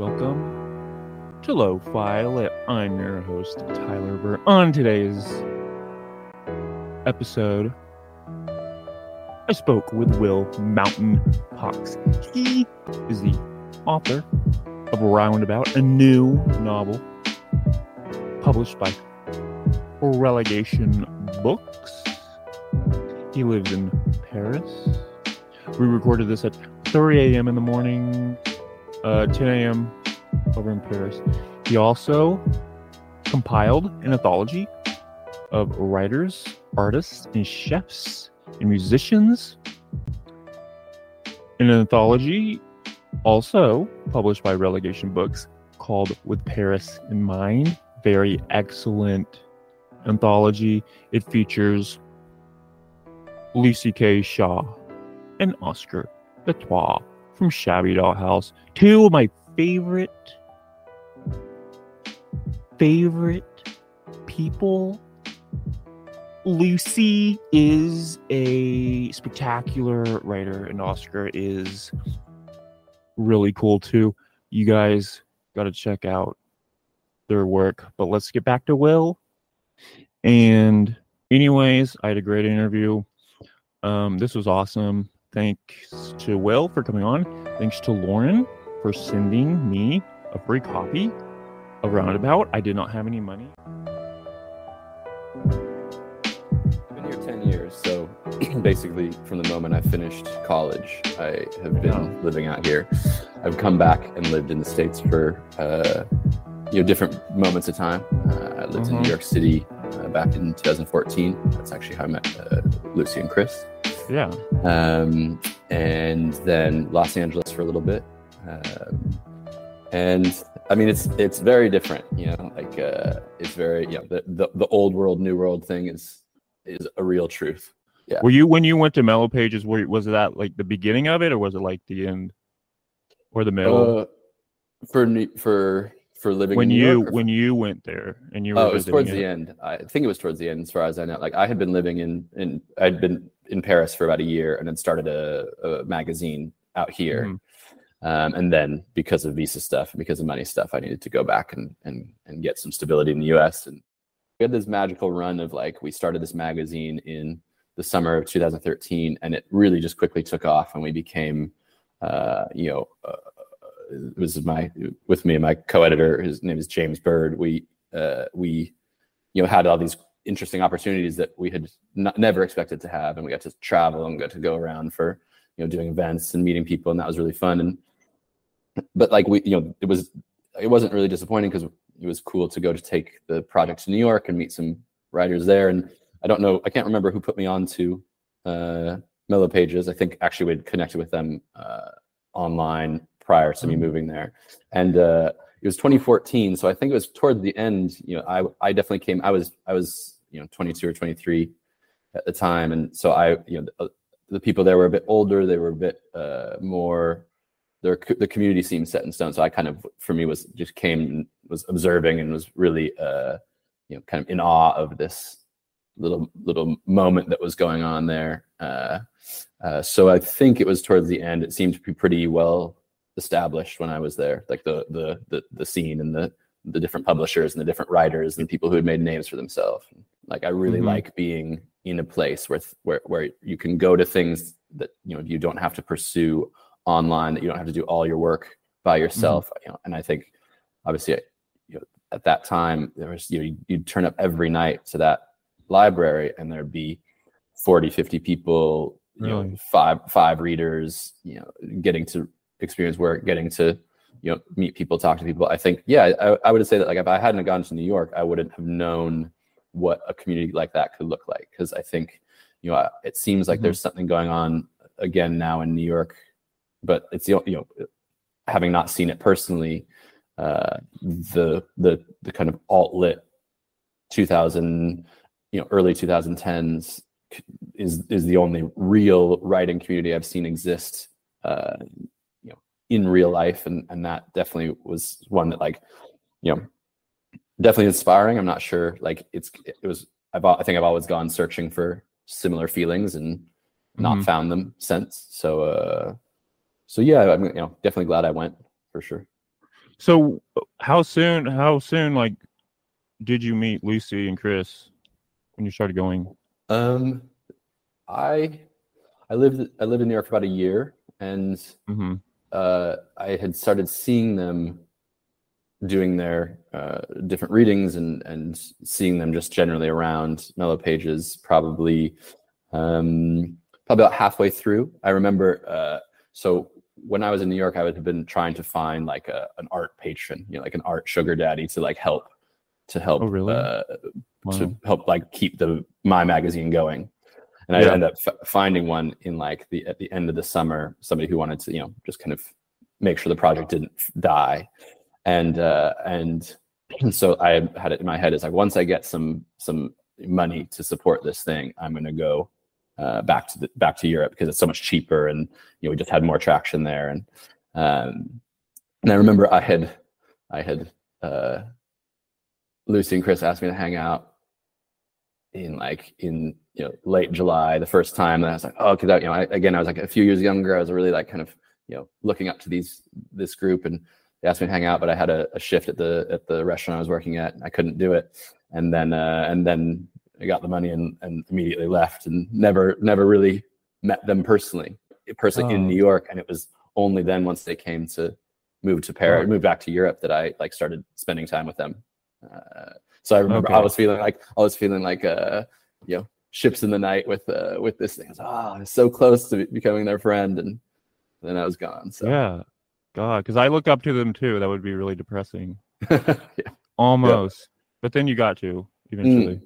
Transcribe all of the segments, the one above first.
Welcome to Lo-Fi I'm your host, Tyler Burr. On today's episode, I spoke with Will Mountain Cox. He is the author of Roundabout, a new novel published by Relegation Books. He lives in Paris. We recorded this at 3 a.m. in the morning, uh, 10 a.m. over in Paris. He also compiled an anthology of writers, artists, and chefs and musicians. An anthology also published by Relegation Books called With Paris in Mind. Very excellent anthology. It features Lucy K. Shaw and Oscar Betois from Shabby Doll House. Two of my favorite, favorite people. Lucy is a spectacular writer, and Oscar is really cool too. You guys got to check out their work. But let's get back to Will. And, anyways, I had a great interview. Um, this was awesome. Thanks to Will for coming on. Thanks to Lauren for sending me a free copy of Roundabout. I did not have any money. I've been here 10 years, so basically from the moment I finished college, I have been Yeah. living out here. I've come back and lived in the States for uh, you know different moments of time. Uh, I lived in Mhm. New York City uh, back in 2014. That's actually how I met uh, Lucy and Chris. Yeah. Um, and then Los Angeles for a little bit. Um, and I mean, it's it's very different, you know. Like uh, it's very, you know, the, the the old world, new world thing is is a real truth. Yeah. Were you when you went to Mellow Pages? Were was that like the beginning of it, or was it like the end, or the middle? Uh, for for for living when you York or for- when you went there and you were oh, it was towards it? the end. I think it was towards the end, as far as I know. Like I had been living in in I'd been in Paris for about a year, and then started a, a magazine out here. Mhm. Um, and then because of visa stuff and because of money stuff, I needed to go back and and and get some stability in the U.S. And we had this magical run of like we started this magazine in the summer of 2013, and it really just quickly took off, and we became, uh, you know, uh, it was my with me and my co-editor. His name is James Bird. We uh, we you know had all these interesting opportunities that we had not, never expected to have, and we got to travel and got to go around for you know doing events and meeting people, and that was really fun. And but like we you know it was it wasn't really disappointing because it was cool to go to take the project to New York and meet some writers there. And I don't know, I can't remember who put me on to uh, Mellow Pages. I think actually we'd connected with them uh, online prior to me Mhm. moving there. And uh, it was 2014, so I think it was toward the end. You know, I I definitely came. I was I was you know 22 or 23 at the time, and so I you know the, the people there were a bit older. They were a bit uh, more. Their, the community seemed set in stone. So I kind of, for me, was just came and was observing and was really, uh, you know, kind of in awe of this little little moment that was going on there. Uh, uh, so I think it was towards the end. It seemed to be pretty well established when I was there, like the the the, the scene and the the different publishers and the different writers and people who had made names for themselves. Like I really Mhm. like being in a place where where where you can go to things that you know you don't have to pursue online, that you don't have to do all your work by yourself. You know, and I think obviously you know at that time there was you know you'd turn up every night to that library and there'd be 40 50 people you know five five readers you know getting to experience work getting to you know meet people talk to people i think yeah i, I would say that like if i hadn't gone to new york i wouldn't have known what a community like that could look like because i think you know it seems like Mhm. there's something going on again now in new york but it's the you know having not seen it personally uh the the the kind of alt lit 2000 you know early 2010s is is the only real writing community I've seen exist uh you know in real life and and that definitely was one that like you know definitely inspiring I'm not sure like it's it was I've I think I've always gone searching for similar feelings and not Mhm. found them since so uh so yeah I'm you know definitely glad I went for sure So how soon? How soon? Like, did you meet Lucy and Chris when you started going? Um, I I lived I lived in New York for about a year, and hmm uh, I had started seeing them doing their uh, different readings and and seeing them just generally around Mellow Pages. Probably um, probably about halfway through. I remember. Uh, so when I was in New York, I would have been trying to find like a, an art patron, you know, like an art sugar daddy to like help to help Oh, really? uh, Wow. to help like keep the my magazine going. And I Yeah. ended up f- finding one in like the at the end of the summer, somebody who wanted to you know just kind of make sure the project didn't f- die, and uh, and so I had it in my head is like once I get some some money to support this thing, I'm going to go uh, back to the back to Europe because it's so much cheaper and you know we just had more traction there. And um, and I remember I had I had uh, Lucy and Chris asked me to hang out in like in you know late July the first time. And I was like oh because you know I, again I was like a few years younger. I was really like kind of you know looking up to these this group and they asked me to hang out but I had a, a shift at the at the restaurant I was working at and I couldn't do it and then uh, and then I got the money and and immediately left and never never really met them personally personally in Oh. New York and it was only then once they came to move to Paris Right. move back to Europe that I like started spending time with them uh, so I remember I was feeling like I was feeling like uh you know ships in the night with uh with this thing. I was, oh, I was so close to becoming their friend, and then I was gone. So Yeah. God, because I look up to them too. That would be really depressing. yeah, Almost. But then you got to eventually.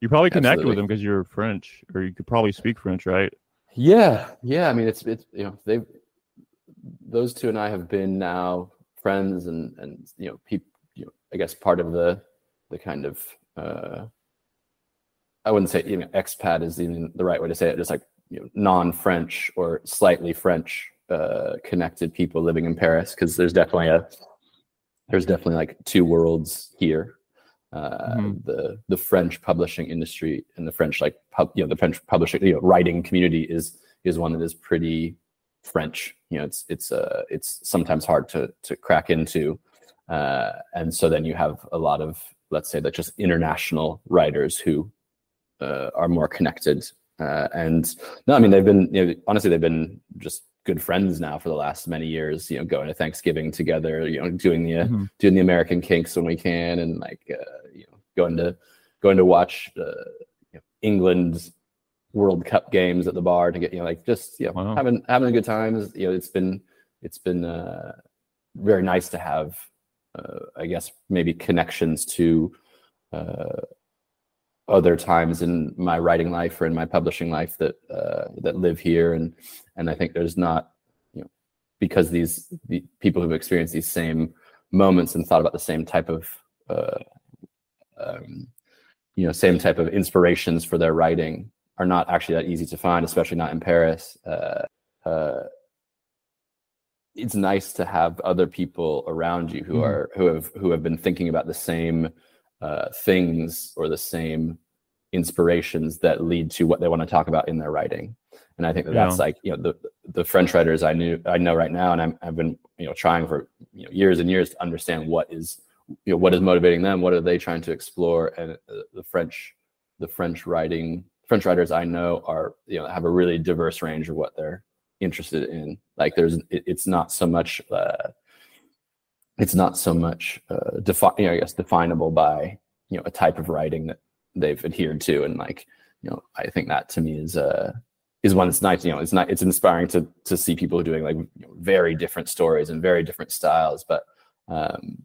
You probably connected with Mm. Them because you're French, or you could probably speak French, right? yeah, yeah. I mean, it's it's you know they've those two and I have been now friends, and and you know people. You know, I guess part of the the kind of uh I wouldn't say even expat is even the right way to say it. Just like you know, non-French or slightly French uh, connected people living in Paris, because there's definitely a there's definitely like two worlds here. Uh, Mhm. The the French publishing industry and the French like pub, you know the French publishing you know writing community is is one that is pretty French. You know, it's it's uh it's sometimes hard to to crack into, uh, and so then you have a lot of let's say that just international writers who uh, are more connected. Uh, and no, I mean they've been you know, honestly they've been just good friends now for the last many years. You know, going to Thanksgiving together. You know, doing the uh, Mhm. doing the American Kinks when we can, and like uh, you know going to going to watch uh, you know, England World Cup games at the bar to get you know like just you know Wow. having having a good time. You know, it's been it's been uh, very nice to have uh, I guess maybe connections to uh, other times in my writing life or in my publishing life that uh, that live here and and I think there's not you know because these the people who've experienced these same moments and thought about the same type of uh, um, you know same type of inspirations for their writing are not actually that easy to find especially not in Paris uh, uh, it's nice to have other people around you who Mhm. are who have who have been thinking about the same uh, things or the same inspirations that lead to what they want to talk about in their writing. And I think that that's like you know the the French writers I knew I know right now, and I'm, I've been you know trying for you know years and years to understand what is you know what is motivating them, what are they trying to explore, and uh, the French the French writing French writers I know are you know have a really diverse range of what they're interested in. Like there's it, it's not so much uh, it's not so much uh, defi- you know, I guess definable by you know a type of writing that they've adhered to, and like you know I think that to me is uh is one that's nice. You know, it's not it's inspiring to to see people doing like you know, very different stories and very different styles, but um,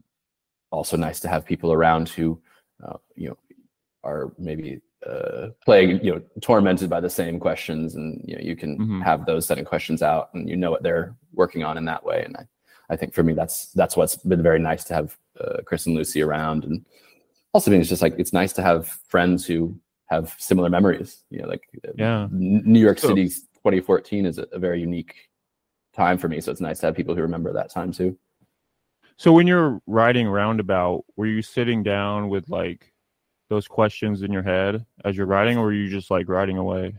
also nice to have people around who uh, you know are maybe uh, plagued, you know, tormented by the same questions, and you know, you can Mhm. have those setting questions out, and you know what they're working on in that way. And I, I think for me, that's that's what's been very nice to have uh, Chris and Lucy around, and also being it's just like it's nice to have friends who have similar memories. You know, like Yeah. New York So- City 2014 is a, a very unique time for me, so it's nice to have people who remember that time too. So when you're writing Roundabout, were you sitting down with like those questions in your head as you're writing, or were you just like writing away?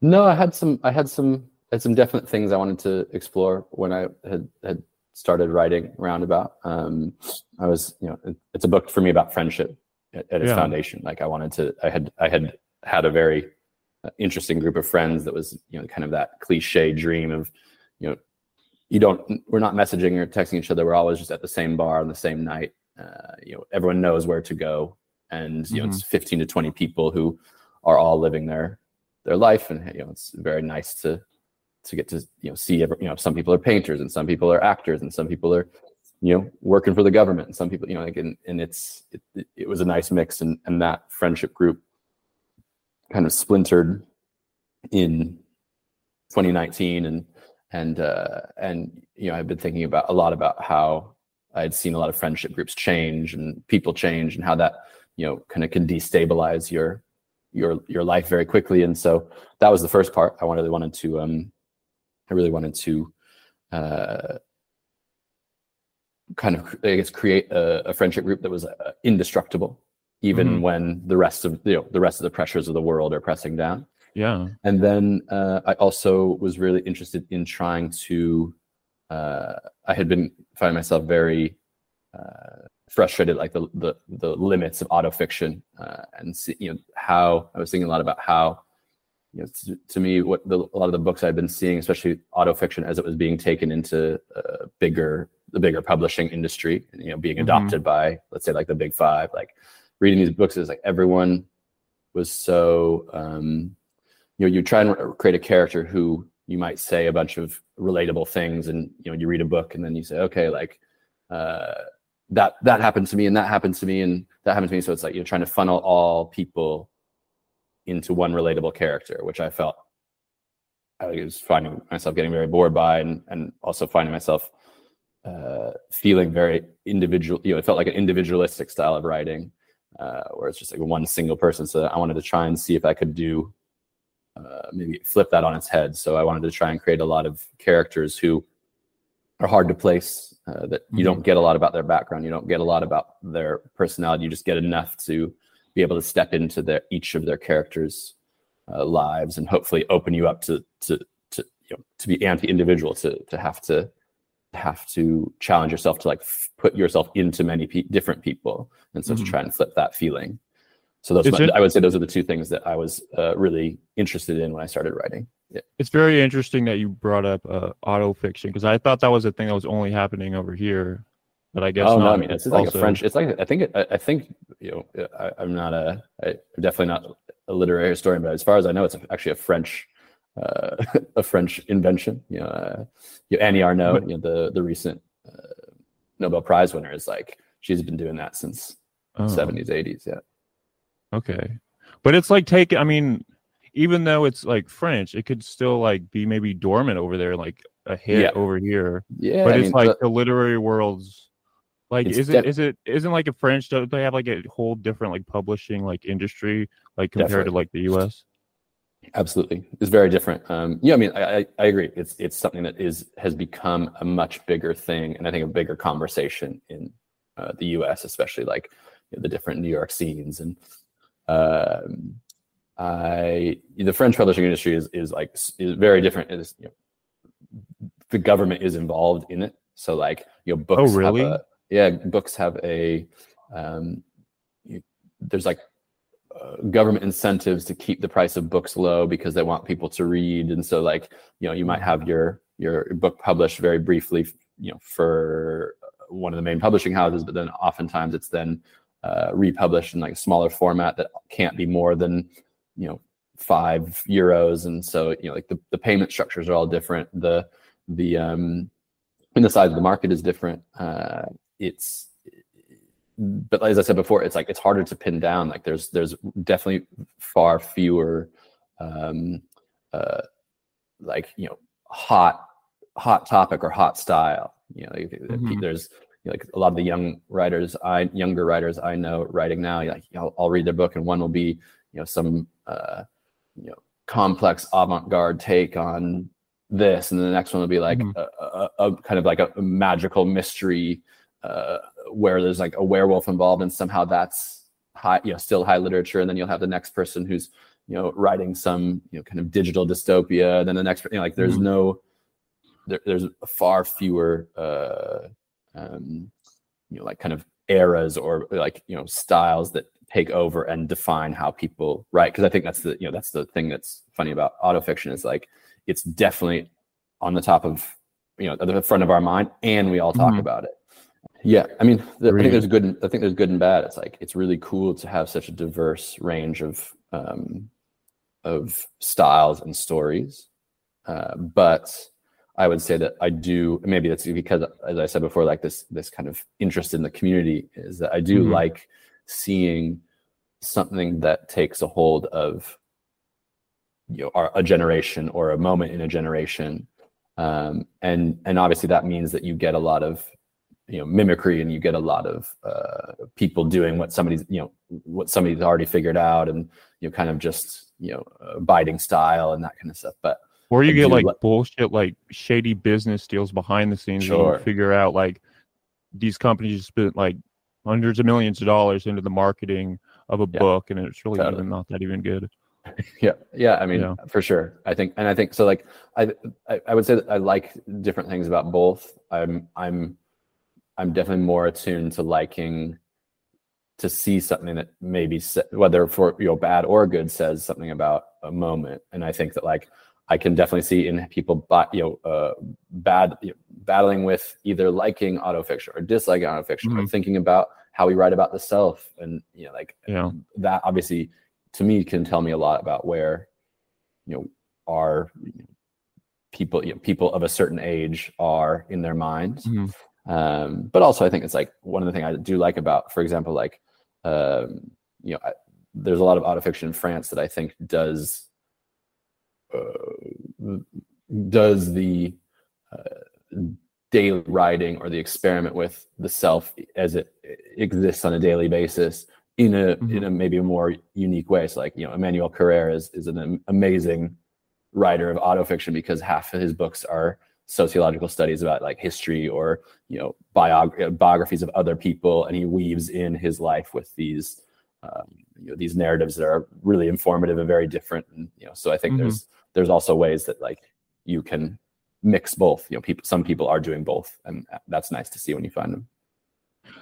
No, I had some. I had some. I had some definite things I wanted to explore when I had had started writing roundabout. Um, I was, you know, it, it's a book for me about friendship at, at its Yeah. foundation. Like I wanted to, I had, I had had a very uh, interesting group of friends that was, you know, kind of that cliche dream of, you know, you don't, we're not messaging or texting each other. We're always just at the same bar on the same night. Uh, you know, everyone knows where to go, and you know, it's 15 to 20 people who are all living their their life, and you know, it's very nice to to get to you know see every, you know some people are painters and some people are actors and some people are you know working for the government. And some people you know like and, and it's it, it, was a nice mix and and that friendship group kind of splintered in 2019 and and uh and you know i've been thinking about a lot about how i had seen a lot of friendship groups change and people change and how that you know kind of can destabilize your your your life very quickly. And so that was the first part i really wanted to um i really wanted to uh kind of i guess create a, a friendship group that was uh, indestructible even Mhm. when the rest of you know the rest of the pressures of the world are pressing down Yeah. and then uh, I also was really interested in trying to. Uh, I had been finding myself very uh, frustrated, like the, the the limits of autofiction, uh, and see, you know how I was thinking a lot about how, you know, to, to me, what the, a lot of the books I've been seeing, especially autofiction, as it was being taken into uh, bigger the bigger publishing industry, and, you know, being Mhm. adopted by let's say like the big five, like reading these books is like everyone was so. Um, you know you try and create a character who you might say a bunch of relatable things and you know you read a book and then you say okay like uh, that that happened to me and that happened to me and that happened to me so it's like you're trying to funnel all people into one relatable character which i felt i was finding myself getting very bored by and and also finding myself uh, feeling very individual you know it felt like an individualistic style of writing uh, where it's just like one single person so i wanted to try and see if i could do uh, maybe flip that on its head. So I wanted to try and create a lot of characters who are hard to place. Uh, that you don't get a lot about their background. You don't get a lot about their personality. You just get enough to be able to step into their each of their characters' uh, lives and hopefully open you up to to to you know to be anti-individual to to have to have to challenge yourself to like f- put yourself into many pe- different people. And so Mhm. to try and flip that feeling. So those my- i would say those are the two things that i was uh, really interested in when i started writing. Yeah. It's very interesting that you brought up uh, auto fiction because I thought that was a thing that was only happening over here, but I guess oh no i mean it's, like also- a french it's like i think it, I, I think you know I, i'm not a I, i'm definitely not a literary historian but as far as i know it's actually a french a french invention you know, uh, you know annie ernaux you know the the recent uh, nobel prize winner is like she's been doing that since Oh, 70s 80s yeah Okay, but it's like take. I mean, even though it's like French, it could still like be maybe dormant over there, like a hit Yeah. over here. yeah but I it's mean, like the- the literary world's like is it is it isn't like a French don't they have like a whole different like publishing like industry like compared Definitely. to like the US? Absolutely, it's very different. Um, yeah, I mean, I, I, I agree. It's it's something that is has become a much bigger thing, and I think a bigger conversation in uh, the U.S., especially like you know, the different New York scenes. And um, I, the French publishing industry is is like is very different. Is, you know, the government is involved in it, so like you know, books. have really? a- yeah, books have a. Um, you, there's like uh, government incentives to keep the price of books low because they want people to read. And so like you know you might have your your book published very briefly you know for one of the main publishing houses but then oftentimes it's then uh, republished in like a smaller format that can't be more than you know five euros. And so you know like the, the payment structures are all different. The the um and the size of the market is different. Uh it's but as I said before, it's like it's harder to pin down. Like there's there's definitely far fewer um uh like you know hot hot topic or hot style. You know, like, Mhm. there's you know, like a lot of the young writers I younger writers I know writing now, like I'll, I'll read their book and one will be, you know, some uh you know complex avant-garde take on this and then the next one will be like Mhm. a, a, a kind of like a magical mystery uh, where there's like a werewolf involved and somehow that's high you know still high literature and then you'll have the next person who's you know writing some you know kind of digital dystopia then the next you know like there's Mhm. no there, there's far fewer uh, um, you know like kind of eras or like you know styles that take over and define how people write because i think that's the you know that's the thing that's funny about autofiction is like it's definitely on the top of you know at the front of our mind and we all talk mm-hmm. about it yeah i mean the, i think there's good and, i think there's good and bad it's like it's really cool to have such a diverse range of um of styles and stories uh, but I would say that I do. Maybe that's because, as I said before, like this this kind of interest in the community is that I do mm-hmm. like seeing something that takes a hold of you know our, a generation or a moment in a generation, um, and and obviously that means that you get a lot of you know mimicry and you get a lot of uh, people doing what somebody's you know what somebody's already figured out and you know kind of just you know abiding style and that kind of stuff, but or you get like bullshit, like shady business deals behind the scenes. Sure. And you figure out like these companies spent like hundreds of millions of dollars into the marketing of a yeah. book, and it's really totally. even not that even good. yeah, yeah. I mean, yeah. for sure. I think, and I think so. Like, I, I, I would say that I like different things about both. I'm, I'm, I'm definitely more attuned to liking to see something that maybe whether for you know bad or good says something about a moment and i think that like I can definitely see in people, you know, uh, bad you know, battling with either liking autofiction or disliking autofiction, mm-hmm. or thinking about how we write about the self, and you know, like yeah. that. Obviously, to me, can tell me a lot about where, you know, our people, you know, people of a certain age are in their minds. Mm-hmm. Um, but also, I think it's like one of the things I do like about, for example, like, um, you know, I, there's a lot of autofiction in France that I think does uh, does the uh, daily writing or the experiment with the self as it exists on a daily basis in a mm-hmm. in a maybe a more unique way. So like you know, Emmanuel Carrère is is an amazing writer of autofiction because half of his books are sociological studies about like history or you know biog- biographies of other people, and he weaves in his life with these um, you know these narratives that are really informative and very different. And you know, so I think mm-hmm. there's there's also ways that like you can mix both you know people some people are doing both and that's nice to see when you find them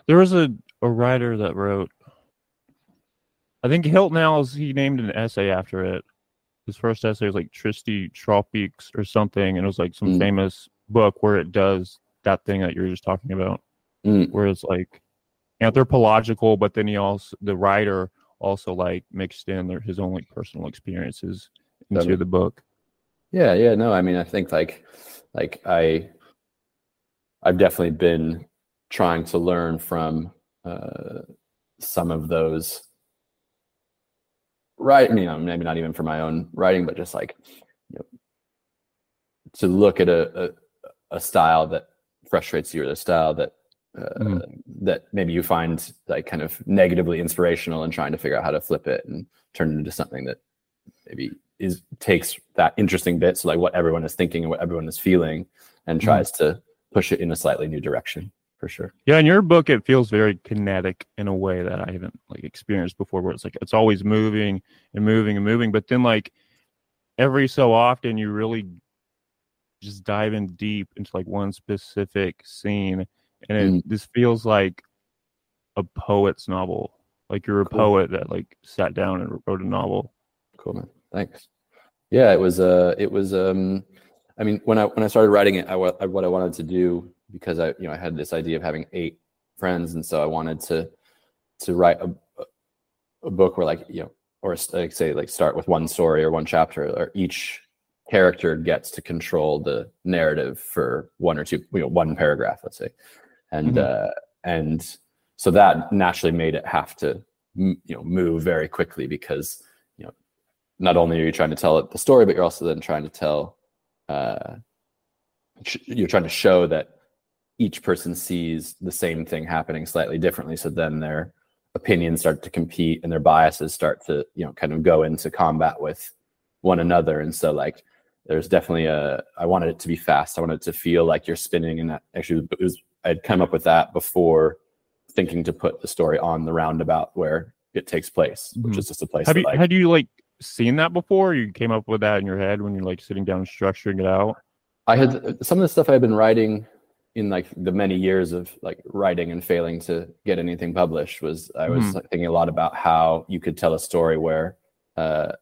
there was a, a writer that wrote i think hilton Als, he named an essay after it his first essay was like tristes tropiques or something and it was like some mm. famous book where it does that thing that you're just talking about mm. where it's like anthropological but then he also the writer also like mixed in their, his own like personal experiences into the book. Yeah, yeah, no, I mean, I think like, like I, I've definitely been trying to learn from uh, some of those. Right, you know, maybe not even for my own writing, but just like, you know, to look at a, a, a style that frustrates you or the style that uh, mm. that maybe you find like kind of negatively inspirational and trying to figure out how to flip it and turn it into something that maybe is takes that interesting bit, so like what everyone is thinking and what everyone is feeling, and mm-hmm. tries to push it in a slightly new direction for sure. Yeah, in your book, it feels very kinetic in a way that I haven't like experienced before, where it's like it's always moving and moving and moving, but then like every so often you really just dive in deep into like one specific scene, and it, mm. this feels like a poet's novel. Like you're a cool. poet that like sat down and wrote a novel. Cool man. Thanks. Yeah, it was. Uh, it was. Um, I mean, when I when I started writing it, I, I what I wanted to do because I you know I had this idea of having eight friends, and so I wanted to to write a a book where like you know or like say like start with one story or one chapter or each character gets to control the narrative for one or two you know one paragraph let's say and mm-hmm. uh and so that naturally made it have to you know move very quickly because you know, not only are you trying to tell the story, but you're also then trying to tell, uh, you're trying to show that each person sees the same thing happening slightly differently. So then their opinions start to compete and their biases start to, you know, kind of go into combat with one another. And so like, there's definitely a, I wanted it to be fast. I wanted it to feel like you're spinning and that actually it was, I'd come up with that before thinking to put the story on the roundabout where it takes place, mm-hmm. which is just a place. Have you, like, had you like seen that before? You came up with that in your head when you're like sitting down structuring it out? I had some of the stuff I've been writing in like the many years of like writing and failing to get anything published was I was like, thinking a lot about how you could tell a story where uh,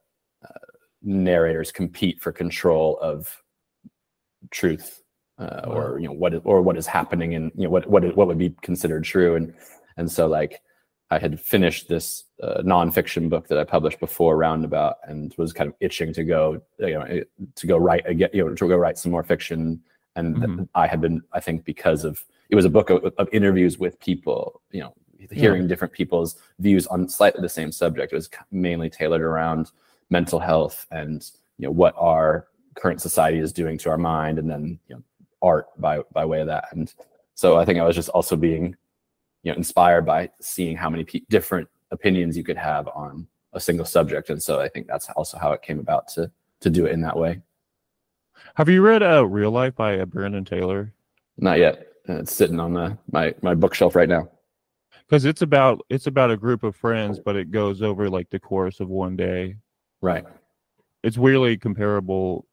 uh, narrators compete for control of truth uh, or you know what is, or what is happening and you know what what what would be considered true. And and so like I had finished this uh, nonfiction book that I published before Roundabout and was kind of itching to go you know to go write again you know to go write some more fiction and th- Mhm. I had been I think because of it was a book of, of interviews with people you know hearing different people's views on slightly the same subject. It was mainly tailored around mental health and you know what our current society is doing to our mind and then you know art by by way of that. And so i think i was just also being you know inspired by seeing how many pe- different opinions you could have on a single subject. And so i think that's also how it came about to to do it in that way Have you read uh, Real Life by uh, Brandon Taylor? not yet Uh, it's sitting on the my my bookshelf right now Because it's about it's about a group of friends, but it goes over like the course of one day. right It's weirdly comparable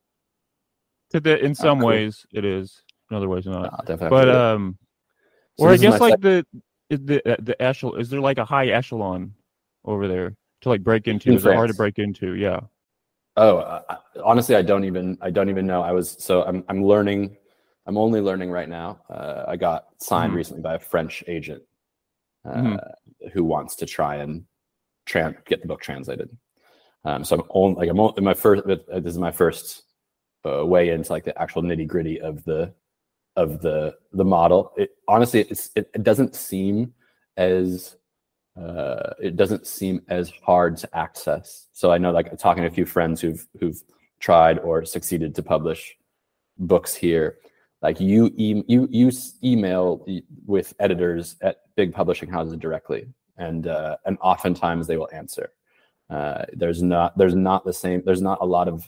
to the. In some cool. ways, it is. In other ways, not. Definitely But to do it. um, So or I guess like the the uh, the echelon is there like a high echelon over there to like break into? In is it hard to break into? Yeah. Oh, I- honestly, I don't even I don't even know. I was so I'm I'm learning. I'm only learning right now. Uh, I got signed Mhm. recently by a French agent uh, Mhm. who wants to try and tran get the book translated. Um, so I'm only like I'm on, in my first. uh, This is my first uh, way into like the actual nitty gritty of the of the the model. It honestly it's it, it doesn't seem as uh, it doesn't seem as hard to access. So I know, like talking to a few friends who've who've tried or succeeded to publish books here. Like you, e- you, you email with editors at big publishing houses directly, and uh, and oftentimes they will answer. Uh, there's not there's not the same. There's not a lot of.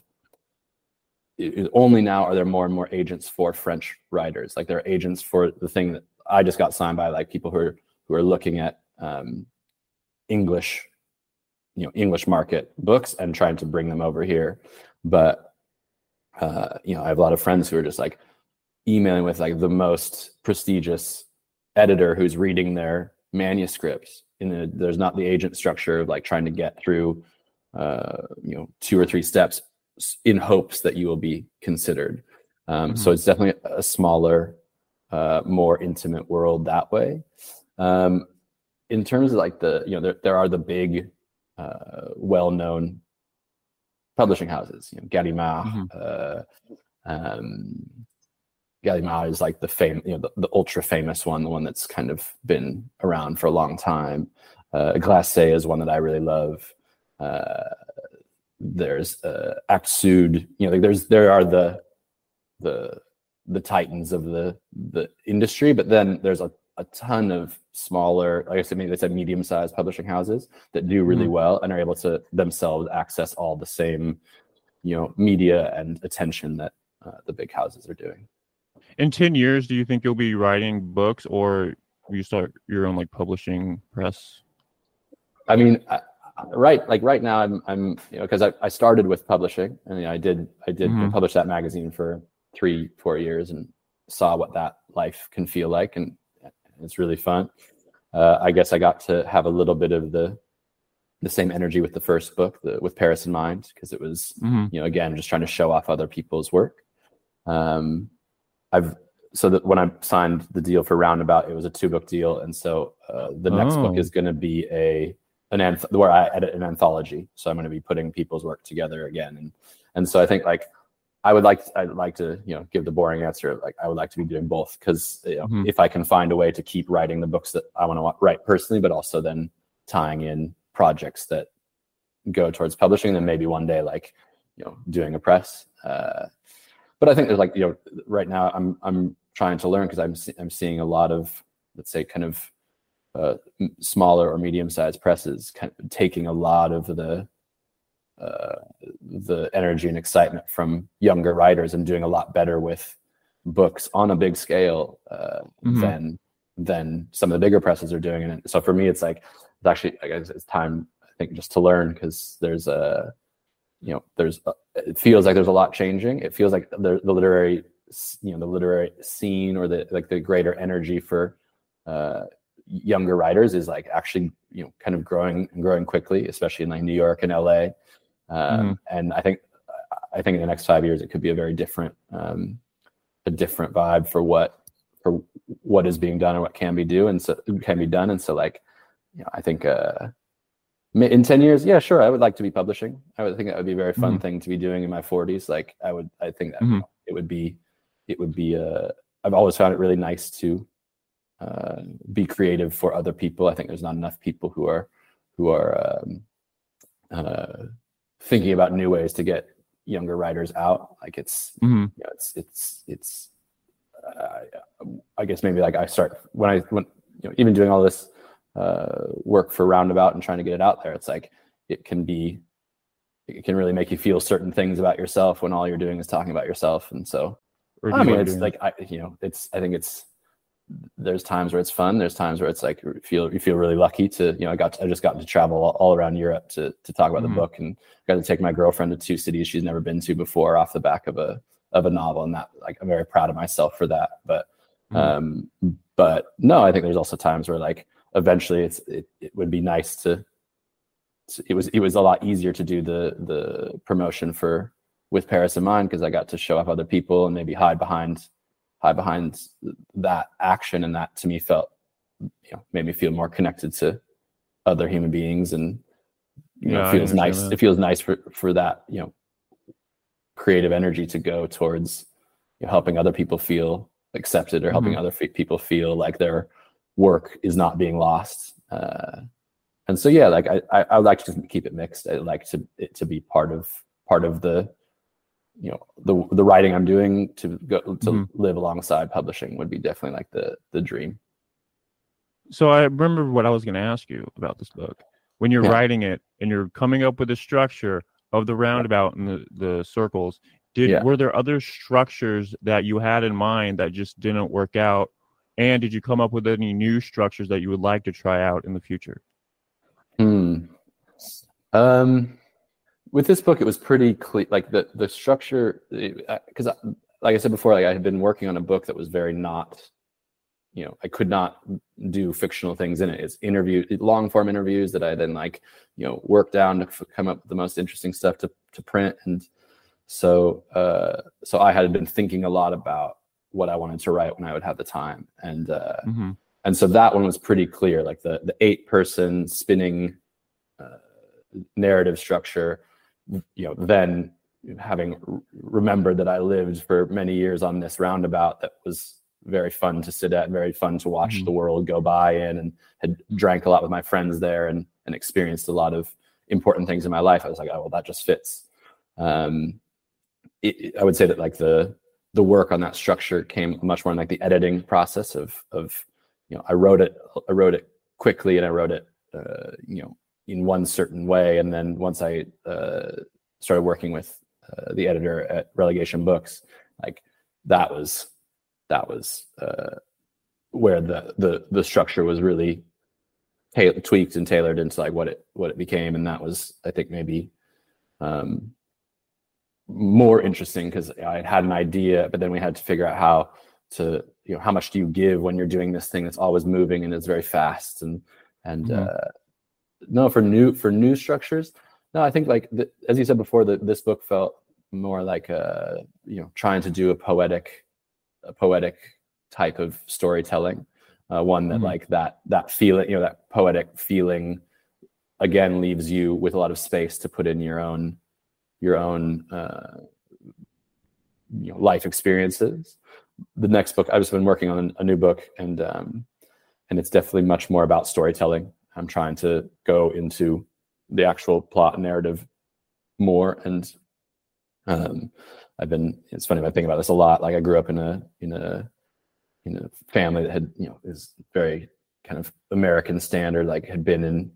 it- only now are there more and more agents for French writers. Like there are agents for the thing that I just got signed by, like people who are who are looking at um, English, you know, English market books and trying to bring them over here. But uh, you know, I have a lot of friends who are just like emailing with like the most prestigious editor who's reading their manuscripts. In the, there's not the agent structure of like trying to get through, uh, you know, two or three steps in hopes that you will be considered. Um, So it's definitely a smaller, uh, more intimate world that way. Um, in terms of like the, you know, there, there are the big, uh, well-known publishing houses, you know, Gallimard, Mhm. uh, um, Gallimard is like the fame, you know, the, the ultra famous one, the one that's kind of been around for a long time. Uh, Grasset is one that I really love. Uh, there's uh, Actes Sud, you know, like there's there are the the the titans of the the industry, but then there's a, a ton of smaller, like I said, maybe they said medium-sized publishing houses that do really Mhm. well and are able to themselves access all the same, you know, media and attention that uh, the big houses are doing. In ten years, do you think you'll be writing books, or you start your own like publishing press? I mean, I, right, like right now, I'm, I'm, you know, because I, I started with publishing, and you know, I did, I did Mhm. publish that magazine for three, four years, and saw what that life can feel like, and it's really fun. Uh, I guess I got to have a little bit of the, the same energy with the first book, the, with Paris in mind, because it was, Mhm. you know, again, just trying to show off other people's work. Um, I've so that when I signed the deal for Roundabout, it was a two book deal, and so uh, the next book Oh. is going to be a an anth- where I edit an anthology. So I'm going to be putting people's work together again, and and so I think like I would like I'd like to you know give the boring answer like I would like to be doing both because you know, Mhm. if I can find a way to keep writing the books that I want to write personally, but also then tying in projects that go towards publishing, then maybe one day like you know doing a press. Uh, but I think there's like you know right now I'm I'm trying to learn because I'm I'm seeing a lot of let's say kind of uh, smaller or medium sized presses kind of taking a lot of the uh, the energy and excitement from younger writers and doing a lot better with books on a big scale uh, Mhm. than than some of the bigger presses are doing. And so for me, it's like it's actually I guess it's time I think just to learn because there's a you know there's a, it feels like there's a lot changing. It feels like the, the literary you know the literary scene or the like the greater energy for uh, younger writers is like actually you know kind of growing and growing quickly, especially in like New York and LA. Um, mm-hmm. And I think I think in the next five years it could be a very different um, a different vibe for what for what is being done and what can be do and so can be done. And so like you know I think uh, in 10 years yeah sure i would like to be publishing i would think that would be a very fun mm-hmm. thing to be doing in my 40s like i would i think that mm-hmm. it would be it would be uh i've always found it really nice to uh, be creative for other people i think there's not enough people who are who are um, uh, thinking about new ways to get younger writers out like it's mm-hmm. you know, it's it's it's uh, i guess maybe like i start when i when you know even doing all this uh, work for Roundabout and trying to get it out there. It's like it can be, it can really make you feel certain things about yourself when all you're doing is talking about yourself. And so, I mean, it's like I, you know, it's I think it's there's times where it's fun. There's times where it's like you feel you feel really lucky to you know I got to, I just got to travel all, all around Europe to to talk about mm-hmm. the book and got to take my girlfriend to two cities she's never been to before off the back of a of a novel and that like I'm very proud of myself for that. But mm-hmm. um but no, I think there's also times where like eventually it's it, it would be nice to, to, it was it was a lot easier to do the the promotion for with Paris in mind because I got to show up other people and maybe hide behind hide behind that action and that to me felt you know made me feel more connected to other human beings and you know yeah, it feels nice that. it feels nice for for that you know creative energy to go towards you know, helping other people feel accepted or helping mm-hmm. other f- people feel like they're work is not being lost. Uh, and so yeah, like I, I, I like to keep it mixed. I like to it to be part of part of the you know the the writing I'm doing to go to mm-hmm. live alongside publishing would be definitely like the the dream. So I remember what I was going to ask you about this book. When you're yeah. writing it and you're coming up with a structure of the roundabout and the, the circles, did yeah. were there other structures that you had in mind that just didn't work out and did you come up with any new structures that you would like to try out in the future? Hmm. Um, with this book, it was pretty clear. Like the the structure, because like I said before, like I had been working on a book that was very not, you know, I could not do fictional things in it. It's interview, long form interviews that I then like, you know, work down to come up with the most interesting stuff to to print. And so, uh, so I had been thinking a lot about what I wanted to write when I would have the time. And uh, mm-hmm. and so that one was pretty clear, like the the eight person spinning uh, narrative structure. You know, then having remembered that I lived for many years on this roundabout that was very fun to sit at, very fun to watch mm-hmm. the world go by in, and had drank a lot with my friends there and and experienced a lot of important things in my life. I was like, oh well, that just fits. Um, it, I would say that like the the work on that structure came much more in like the editing process of of you know I wrote it I wrote it quickly and I wrote it uh, you know in one certain way and then once I uh, started working with uh, the editor at Relegation Books like that was that was uh, where the the the structure was really ta- tweaked and tailored into like what it what it became and that was I think maybe um, more interesting because I had an idea, but then we had to figure out how to, you know, how much do you give when you're doing this thing that's always moving and is very fast and and mm-hmm. uh, no for new for new structures. No, I think like the, as you said before, that this book felt more like a you know trying to do a poetic a poetic type of storytelling, uh, one that mm-hmm. like that that feeling you know that poetic feeling again leaves you with a lot of space to put in your own your own uh, you know, life experiences. The next book, I've just been working on a new book, and um, and it's definitely much more about storytelling. I'm trying to go into the actual plot narrative more, and um, I've been. It's funny. I think about this a lot. Like I grew up in a in a in a family that had you know is very kind of American standard. Like had been in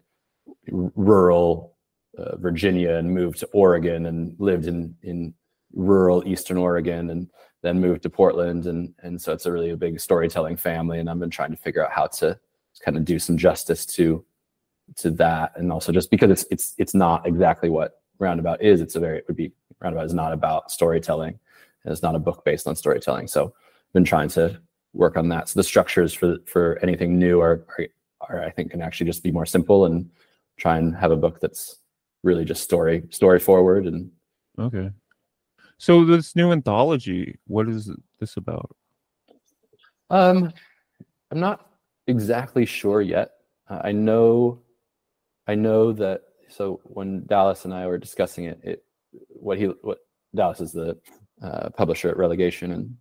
rural uh, Virginia and moved to Oregon and lived in in rural Eastern Oregon and then moved to Portland and and so it's a really big storytelling family and I've been trying to figure out how to kind of do some justice to to that and also just because it's it's it's not exactly what roundabout is it's a very it would be roundabout is not about storytelling and it's not a book based on storytelling. So I've been trying to work on that. So the structures for for anything new are, are, are I think can actually just be more simple and try and have a book that's really just story story forward and Okay. So this new anthology, what is this about? um I'm not exactly sure yet. Uh, I know I know that so when Dallas and I were discussing it, it what he what Dallas is the uh, publisher at Relegation, and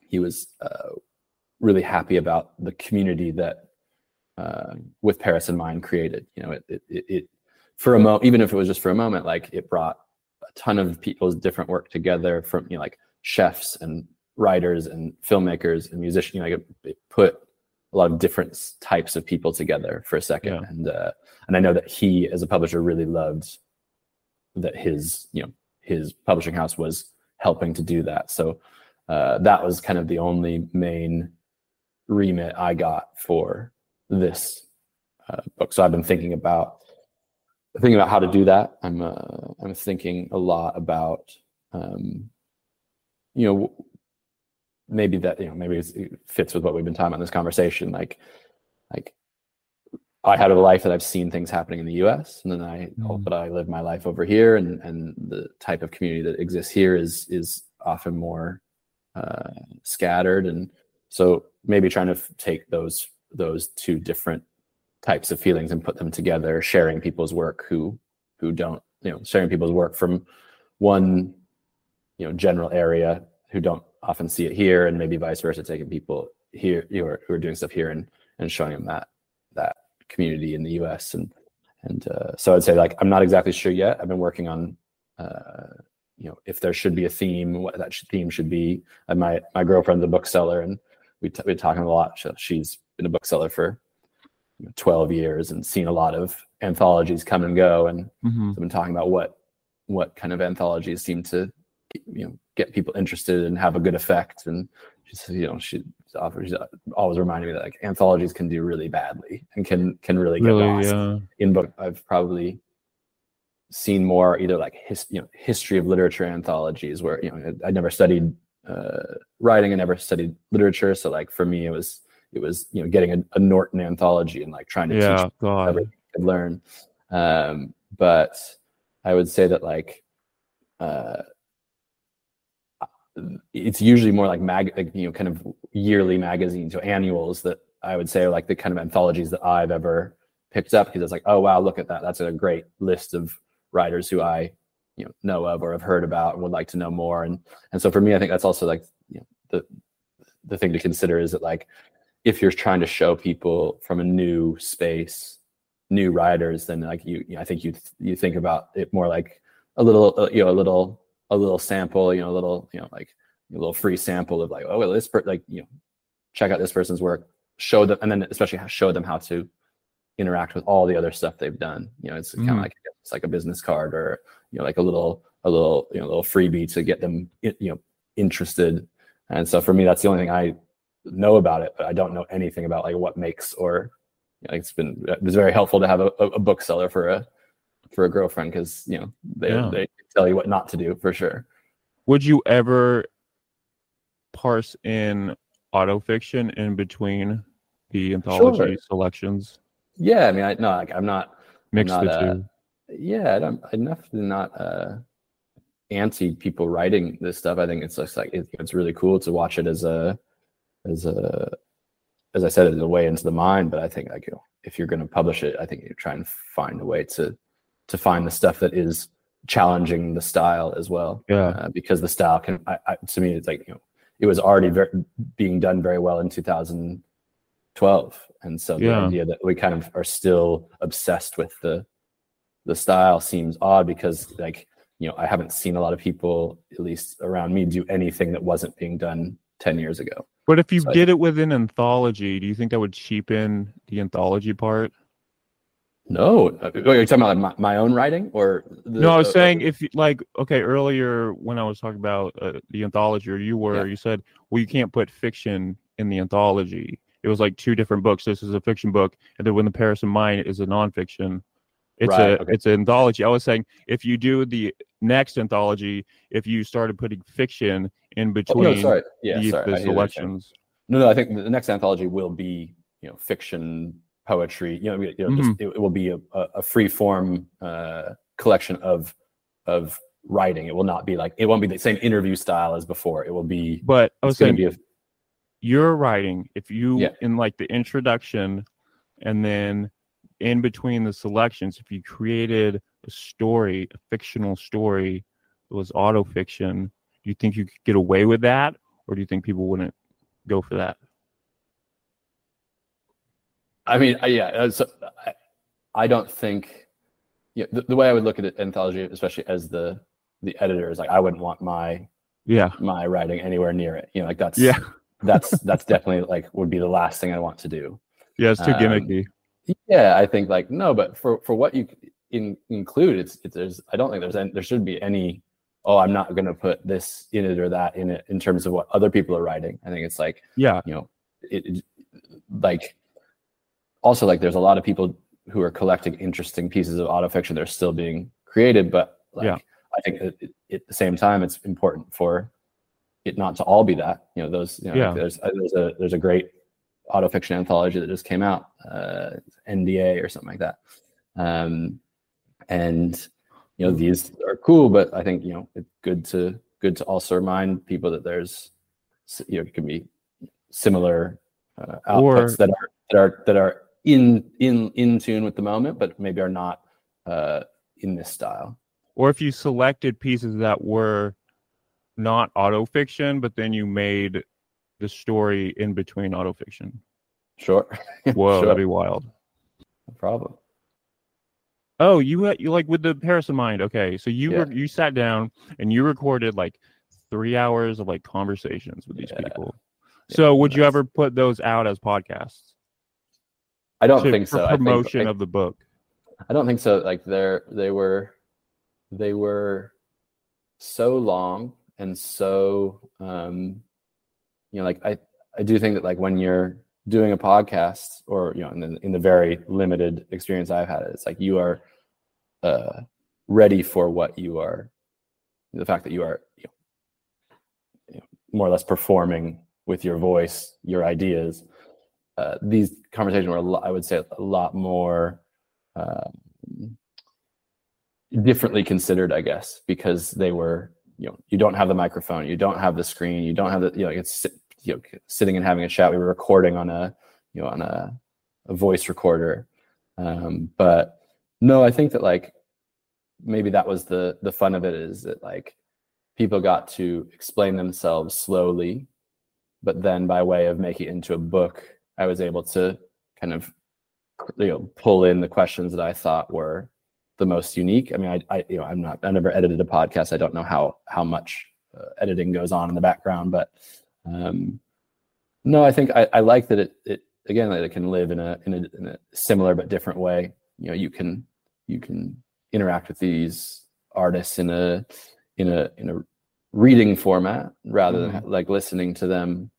he was uh, really happy about the community that uh, with Paris in mind created. You know, it, it, it for a moment, even if it was just for a moment, like it brought a ton of people's different work together from you know like chefs and writers and filmmakers and musicians. You know, like it, it put a lot of different types of people together for a second, Yeah. and uh, and I know that he, as a publisher, really loved that his you know his publishing house was helping to do that. So uh, that was kind of the only main remit I got for this uh, book. So I've been thinking about thinking about how to do that. I'm uh, I'm thinking a lot about um, you know maybe that you know maybe it's- it fits with what we've been talking about in this conversation. Like like I had a life that I've seen things happening in the U.S. and then I hope Mhm. that I live my life over here, and and the type of community that exists here is is often more uh, scattered, and so maybe trying to f- take those those two different types of feelings and put them together, sharing people's work who who don't you know sharing people's work from one you know general area who don't often see it here, and maybe vice versa, taking people here who are, who are doing stuff here and and showing them that that community in the U.S. and and uh, so I'd say like I'm not exactly sure yet. I've been working on uh, you know if there should be a theme, what that theme should be. And my my girlfriend's a bookseller, and we t- we're talking a lot. So she's been a bookseller for 12 years and seen a lot of anthologies come and go, and Mhm. I've been talking about what what kind of anthologies seem to you know get people interested and have a good effect. And she said, you know, she offers always reminding me that like anthologies can do really badly and can can really get Really, lost yeah. in book. I've probably seen more either like his, you know history of literature anthologies where you know I, never studied uh, writing, I never studied literature, so like for me it was it was you know getting a, a Norton anthology and like trying to teach Yeah, God. everything I could learn. Um, but I would say that like uh, it's usually more like mag, like, you know, kind of yearly magazines or annuals that I would say are like the kind of anthologies that I've ever picked up because it's like, oh wow, look at that. That's a great list of writers who I you know know of or have heard about and would like to know more. And and so for me, I think that's also like you know, the the thing to consider is that like if you're trying to show people from a new space new writers then like you, you know, i think you you think about it more like a little uh, you know a little a little sample you know a little you know like a little free sample of like oh well this per- like you know check out this person's work show them and then especially show them how to interact with all the other stuff they've done you know it's kind of Mhm. like it's like a business card or you know like a little a little you know little freebie to get them you know interested and so for me that's the only thing i know about it but i don't know anything about like what makes or you know, it's been it was very helpful to have a a bookseller for a for a girlfriend because you know they Yeah. they tell you what not to do for sure Would you ever parse in autofiction in between the anthology Sure. selections? yeah i mean i no like i'm not Mix not, the uh, two. yeah i'm, I'm definitely not uh anti people writing this stuff i think it's just like it, it's really cool to watch it as a as a as i said as a way into the mind but i think like you know, if you're going to publish it i think you try and find a way to to find the stuff that is challenging the style as well Yeah. uh, because the style can I, I, to me it's like you know it was already very, being done very well in 2012 and so the Yeah. idea that we kind of are still obsessed with the the style seems odd because like you know i haven't seen a lot of people at least around me do anything that wasn't being done 10 years ago But if you so- did it with an anthology, do you think that would cheapen the anthology part? No are you talking about my, my own writing or the, no, I was uh, saying if like okay earlier when I was talking about uh, the anthology, or you were, Yeah. you said, well, you can't put fiction in the anthology. It was like two different books. This is a fiction book, and then when the Paris in Mind is a nonfiction. It's Right, a okay. it's an anthology. I was saying if you do the next anthology, if you started putting fiction in Oh, between no, sorry. Yeah, the, sorry. the I hear what you're saying. selections. No, no. I think the next anthology will be, you know, fiction, poetry. You know, you know Mm-hmm. it, it will be a, a, free form uh, collection of of writing. It will not be like it won't be the same interview style as before. It will be. But I was going to be a you're writing if you Yeah. in like the introduction and then in between the selections if you created a story a fictional story that was auto fiction do you think you could get away with that or do you think people wouldn't go for that I mean, I, yeah. uh, So I, I don't think. Yeah, the, the way I would look at it, anthology, especially as the the editor, is like I wouldn't want my yeah my writing anywhere near it. You know, like that's yeah that's that's definitely like would be the last thing I want to do. yeah it's too Um, gimmicky Yeah, I think like no, but for for what you in, include, it's, it's there's I don't think there's any, there should be any. Oh, I'm not going to put this in it or that in it in terms of what other people are writing. I think it's like yeah you know, it, it like also like there's a lot of people who are collecting interesting pieces of autofiction that are still being created, but like Yeah. I think at, at the same time it's important for it not to all be that. You know, those you know, Yeah. like there's uh, there's a there's a great autofiction anthology that just came out, uh, NDA or something like that. Um, and you know these are cool, but I think you know it's good to good to also remind people that there's you know it can be similar uh, Or- outputs that are that are that are in in in tune with the moment, but maybe are not uh, in this style. or if you selected pieces that were not auto fiction but then you made the story in between auto fiction Sure, whoa Sure. that'd be wild no problem. Oh, you had you like with the Paris of Mind. Okay, so you Yeah. were you sat down and you recorded like three hours of like conversations with these Yeah. people. Yeah, So would you ever put those out as podcasts I don't to- think so. I think- promotion of the book? I don't think so. Like they're they were they were so long and so um you know like I I do think that like when you're doing a podcast or you know in the, in the very limited experience I've had it's like you are uh ready for what you are the fact that you are you know, more or less performing with your voice your ideas uh, these conversations were lot, I would say a lot more um, differently considered, I guess, because they were, you know, you don't have the microphone, you don't have the screen, you don't have the, you know, it's you know, sitting and having a chat. We were recording on a, you know, on a, a voice recorder. Um, but no, I think that like maybe that was the the fun of it is that like people got to explain themselves slowly, but then by way of making it into a book, I was able to kind of you know pull in the questions that I thought were the most unique. I mean, I, I you know I'm not I never edited a podcast. I don't know how how much uh, editing goes on in the background, but um, no, I think I, I like that it it again that it can live in a, in a in a similar but different way. You know, you can you can interact with these artists in a in a in a reading format rather than like listening to them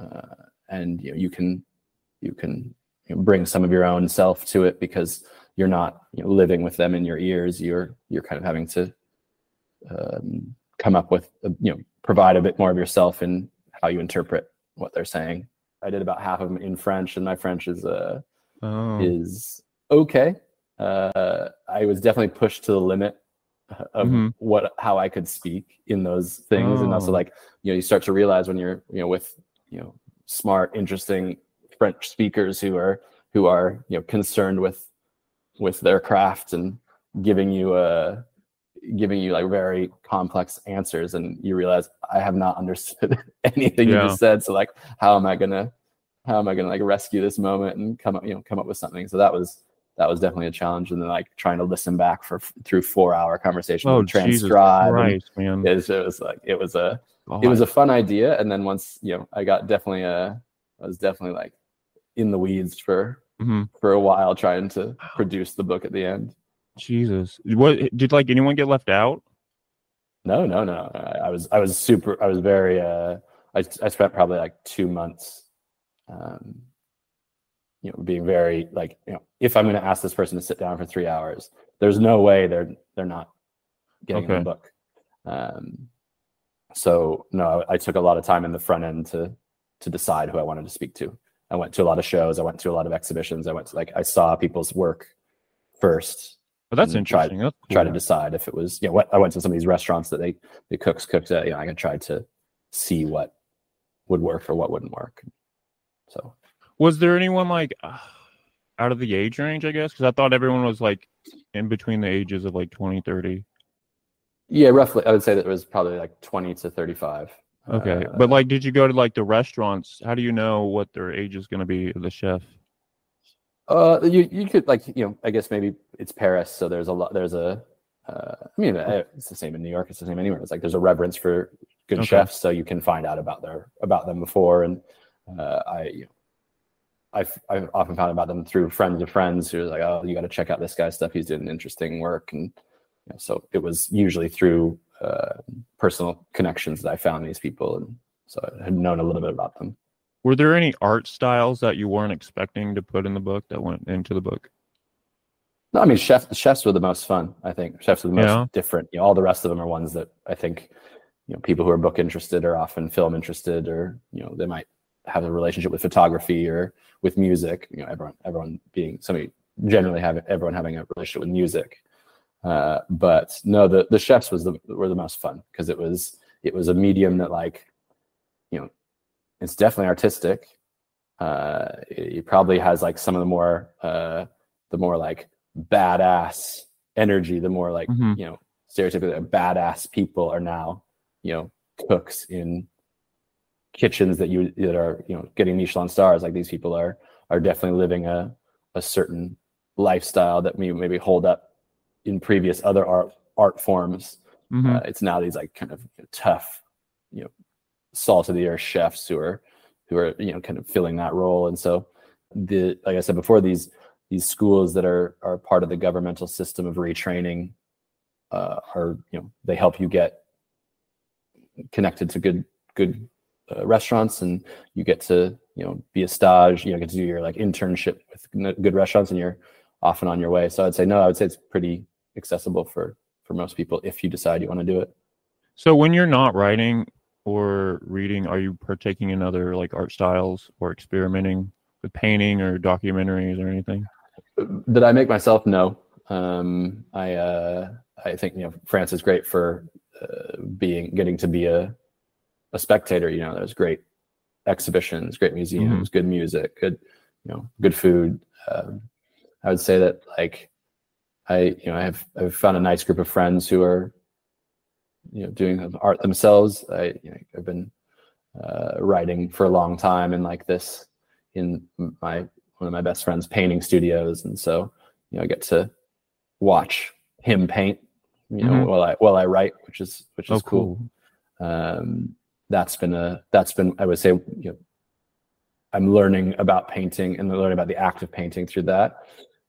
uh, and you know you can you can you know, bring some of your own self to it because you're not you know, living with them in your ears. You're you're kind of having to um, come up with a, you know provide a bit more of yourself in how you interpret what they're saying. I did about half of them in french and my french is uh Oh, is okay. Uh i was definitely pushed to the limit of Mhm. what how i could speak in those things. And also Oh. like you know you start to realize when you're you know with you know smart interesting french speakers who are who are you know concerned with with their craft and giving you a giving you like very complex answers. And you realize i have not understood anything you just said. So like how am i gonna how am i gonna like rescue this moment and come up you know come up with something? So that was that was definitely a challenge. And then like trying to listen back for through four hour conversation oh transcribe Christ, man! it was, it was like it was a it was a fun idea. And then once you know i got definitely uh i was definitely like in the weeds for Mhm. for a while trying to produce the book at the end Jesus. What did like anyone get left out? no no no I, I was i was super i was very uh i, I spent probably like two months um you know being very like you know if I'm going to ask this person to sit down for three hours, there's no way they're they're not getting Okay. the book. Um, so no, I took a lot of time in the front end to to decide who I wanted to speak to. I went to a lot of shows. I went to a lot of exhibitions. I went to like I saw people's work first. But that's interesting. That's Try to decide if it was you know what I went to some of these restaurants that they the cooks cooked at. You know, I tried to see what would work or what wouldn't work. So Was there anyone like uh, out of the age range? I guess because I thought everyone was like in between the ages of like 20, 30. yeah, roughly I would say that it was probably like twenty to thirty Okay, but like, did you go to like the restaurants? How do you know what their age is going to be? The chef. Uh, you you could like you know I guess maybe it's Paris, so there's a lot there's a uh, I mean uh, it's the same in New York, it's the same anywhere. It's like there's a reverence for good Okay. chefs, so you can find out about their about them before. And uh, I you know, I've I've often found about them through friends of friends who are like, oh, you got to check out this guy's stuff. He's doing interesting work, and you know, so it was usually through uh, personal connections that I found these people, and so I had known a little bit about them. Were there any art styles that you weren't expecting to put in the book that went into the book? No, I mean chefs. Chefs were the most fun. I think chefs are the most Yeah. different. You know, all the rest of them are ones that I think, you know, people who are book interested are often film interested, or you know, they might have a relationship with photography or with music. You know, everyone, everyone being somebody generally having everyone having a relationship with music. Uh, but no, the the chefs was the were the most fun because it was it was a medium that like, you know, it's definitely artistic. Uh, it, it probably has like some of the more uh, the more like badass energy, the more like Mhm. you know stereotypically badass people are now you know cooks in kitchens that you that are you know getting Michelin stars. Like these people are are definitely living a a certain lifestyle that we maybe hold up in previous other art art forms. Mhm. Uh, it's now these like kind of tough, you know, salt of the earth chefs who are who are you know kind of filling that role. And so the like I said before, these these schools that are are part of the governmental system of retraining uh, are you know they help you get connected to good good uh, restaurants and you get to you know be a stage you know get to do your like internship with good restaurants and you're often on your way so i'd say no i would say it's pretty accessible for for most people if you decide you want to do it So when you're not writing or reading, are you partaking in other like art styles or experimenting with painting or documentaries or anything? Did I make myself? No. Um, I uh, I think you know France is great for uh, being getting to be a a spectator. You know, there's great exhibitions, great museums, good music, good you know, good food. Um, I would say that like I you know I have I've found a nice group of friends who are you know doing art themselves. I you know, I've been uh, writing for a long time and like this in my one of my best friends painting studios and so you know i get to watch him paint you know Mhm. while i while i write which is which is Oh, cool. um that's been a that's been i would say you know i'm learning about painting and learning about the act of painting through that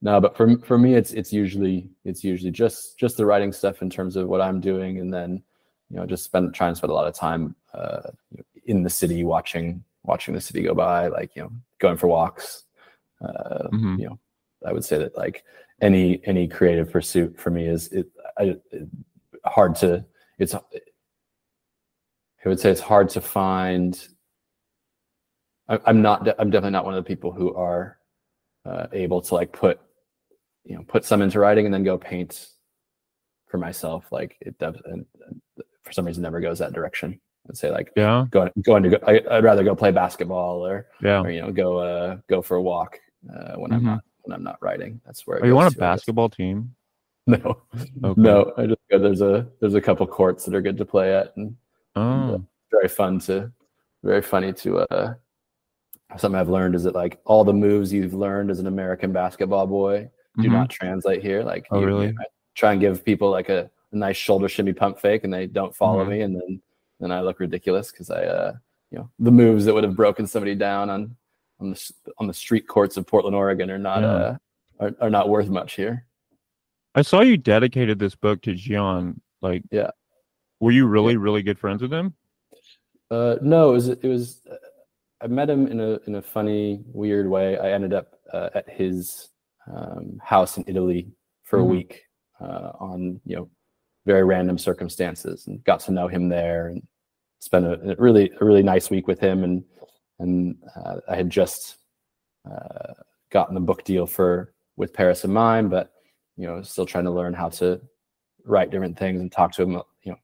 no but for for me it's it's usually it's usually just just the writing stuff in terms of what i'm doing and then you know just spend trying to spend a lot of time uh in the city watching watching the city go by like you know going for walks uh Mhm. you know i would say that like any any creative pursuit for me is it, I, it hard to it's i would say it's hard to find I, i'm not i'm definitely not one of the people who are uh, able to like put you know put some into writing and then go paint for myself like it does and, and for some reason never goes that direction i'd say like Yeah, going going to go I, i'd rather go play basketball or yeah. or you know go uh go for a walk uh, when i'm Mhm. not when i'm not writing that's where it Are you want a goes to, basketball team? no Okay. no i just go there's a there's a couple courts that are good to play at and Oh, very fun to very funny to uh something i've learned is that like all the moves you've learned as an american basketball boy do mhm. not translate here like Oh, you- really? I try and give people like a, a nice shoulder shimmy pump fake and they don't follow Mhm. me and then then i look ridiculous because i uh you know the moves that would have broken somebody down on on the on the street courts of portland oregon are not Yeah. uh are, are not worth much here I saw you dedicated this book to Gian. Like, Yeah. were you really, really good friends with him? Uh, no, it was it was I met him in a in a funny, weird way. I ended up uh, at his um, house in Italy for Mhm. a week uh, on you know very random circumstances, and got to know him there, and spent a, a really a really nice week with him. And and uh, I had just uh, gotten the book deal for with Paris in mind, but you know still trying to learn how to write different things and talk to him. You know,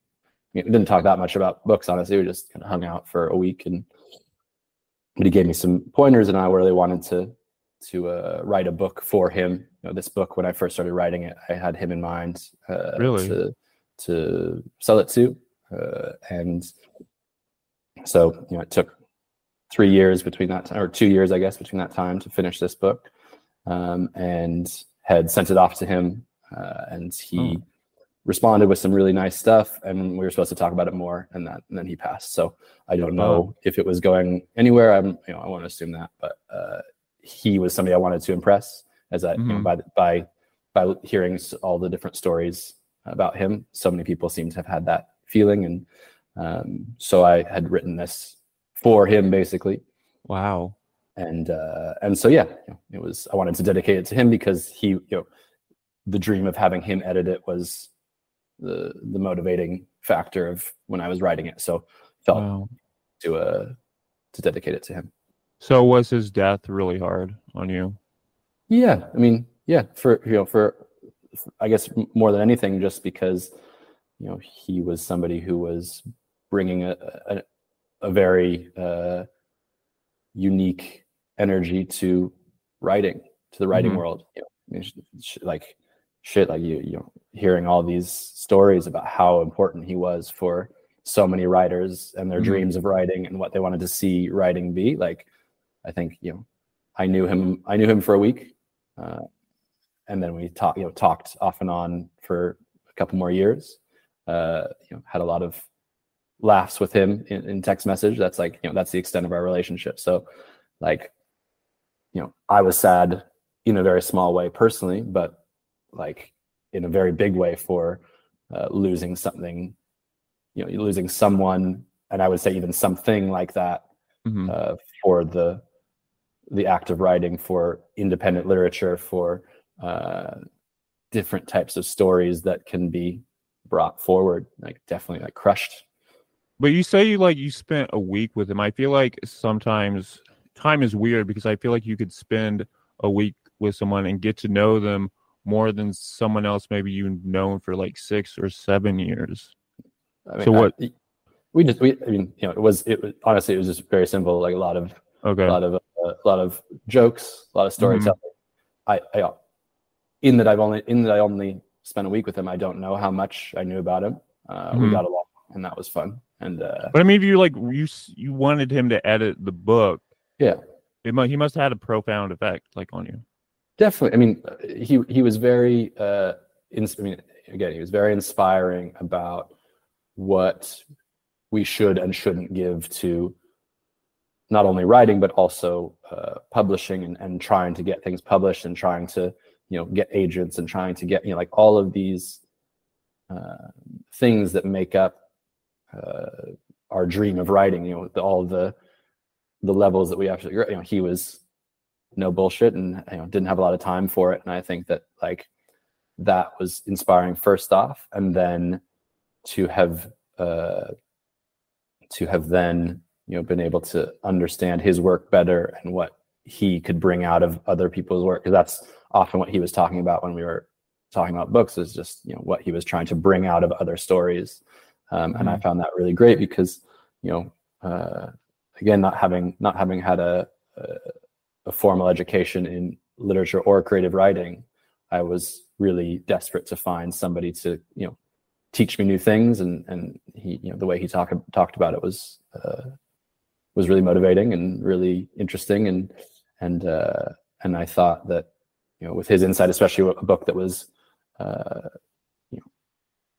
we didn't talk that much about books. Honestly, we just kind of hung out for a week and but he gave me some pointers and I really wanted to to uh, write a book for him. You know, this book when I first started writing it, I had him in mind uh, Really? to to sell it to, uh, and so you know it took three years between that time, or two years I guess between that time to finish this book, um, and had sent it off to him, uh, and he Oh. responded with some really nice stuff, and we were supposed to talk about it more, and that and then he passed. So I don't know Oh. if it was going anywhere. I'm, you know, I want to assume that, but uh, he was somebody I wanted to impress. As I, you know, Mhm. by by by hearing all the different stories about him, so many people seem to have had that feeling, and um, so I had written this for him, basically, Wow. and uh, and so yeah, you know, it was. I wanted to dedicate it to him because he, you know, the dream of having him edit it was the the motivating factor of when I was writing it. So felt Wow. to uh to dedicate it to him. So was his death really hard on you? Yeah, I mean, yeah, for you know, for I guess more than anything, just because you know he was somebody who was bringing a a, a very uh, unique energy to writing, to the writing Mhm. world. You know, I mean, sh- like shit, like you you know, hearing all these stories about how important he was for so many writers and their Mhm. dreams of writing and what they wanted to see writing be. Like, I think you know, I knew him. I knew him for a week, uh, and then we talked. You know, talked off and on for a couple more years. Uh, you know, had a lot of laughs with him in, in text message. That's like you know, that's the extent of our relationship. So, like, you know, I was sad in a very small way personally, but like in a very big way for uh, losing something. You know, losing someone, and I would say even something like that Mhm. uh, for the the act of writing for independent literature for uh, different types of stories that can be brought forward like definitely like crushed But you say you like you spent a week with him. I feel like sometimes time is weird because I feel like you could spend a week with someone and get to know them more than someone else maybe you've known for like six or seven years. I mean, So what- I- we just we i mean you know it was it was honestly it was just very simple like a lot of Okay. a lot of a lot of jokes a lot of Mm-hmm. storytelling I, I in that i've only in that i only spent a week with him i don't know how much i knew about him uh, we Mhm. got along and that was fun and uh But I mean, if you like you you wanted him to edit the book, yeah it mu- he must have had a profound effect like on you. definitely i mean he he was very uh ins- i mean again he was very inspiring about what we should and shouldn't give to not only writing but also uh, publishing and, and trying to get things published and trying to you know get agents and trying to get you know like all of these uh, things that make up uh, our dream of writing you know the, all the the levels that we actually you know he was no bullshit and you know didn't have a lot of time for it. And i think that like that was inspiring first off. And then to have uh to have then you know been able to understand his work better and what he could bring out of other people's work. Because that's often what he was talking about when we were talking about books is just you know what he was trying to bring out of other stories. Um, and i found that really great because you know uh, again not having not having had a, a a formal education in literature or creative writing i was really desperate to find somebody to you know teach me new things. And and he you know the way he talked talked about it was uh, was really motivating and really interesting and and uh, and I thought that you know with his insight, especially a book that was uh, you know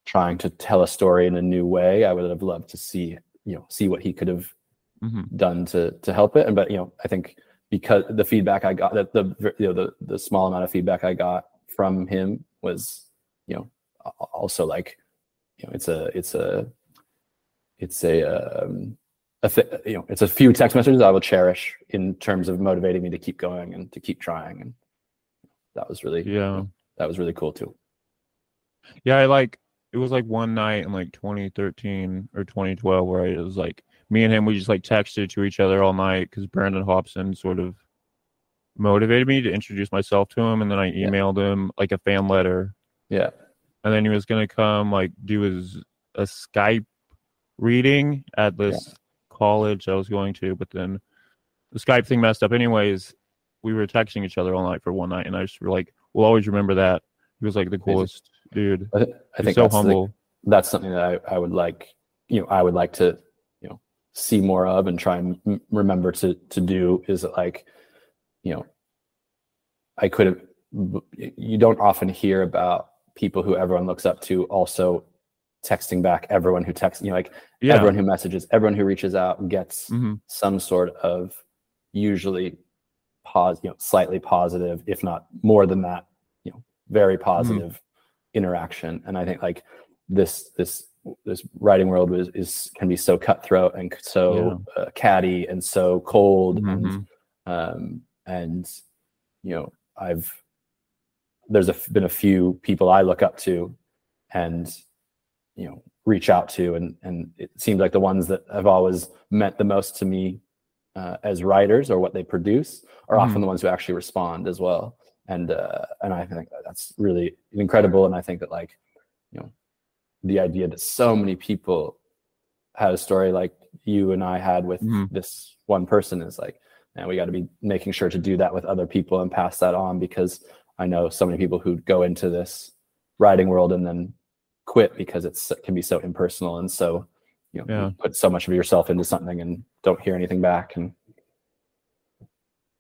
trying to tell a story in a new way, I would have loved to see you know see what he could have Mhm. done to to help it. And but you know I think because the feedback I got that the you know the the small amount of feedback I got from him was you know also like you know it's a it's a it's a um, a th- you know, it's a few text messages I will cherish in terms of motivating me to keep going and to keep trying. And that was really, Yeah. that was really cool too. Yeah, I like it was like one night in like 2013 or 2012 where it was like me and him we just like texted to each other all night because Brandon Hobson sort of motivated me to introduce myself to him, and then I Yeah. emailed him like a fan letter, Yeah. and then he was gonna come like do his a Skype reading at this college I was going to, but then the Skype thing messed up. Anyways, we were texting each other all night for one night, and I just were like, we'll always remember that. He was like the coolest dude. I, I think so that's, the- humble. that's something that I, I would like, you know, I would like to, you know, see more of and try and m- remember to, to do is that like, you know, I could have, you don't often hear about people who everyone looks up to also texting back everyone who texts, you know, like yeah. everyone who messages, everyone who reaches out gets Mhm. some sort of usually pause, you know, slightly positive, if not more than that, you know, very positive interaction. And I think like this, this, this writing world is, is can be so cutthroat and so uh, catty and so cold and Mhm. um, and you know i've there's a, been a few people i look up to and you know reach out to and and it seems like the ones that have always meant the most to me uh, as writers or what they produce are Mhm. often the ones who actually respond as well and uh, and i think that that's really incredible and i think that like you know the idea that so many people had a story like you and i had with Mhm. this one person is like and we got to be making sure to do that with other people and pass that on because I know so many people who go into this writing world and then quit because it's it can be so impersonal and so you know Yeah. you put so much of yourself into something and don't hear anything back and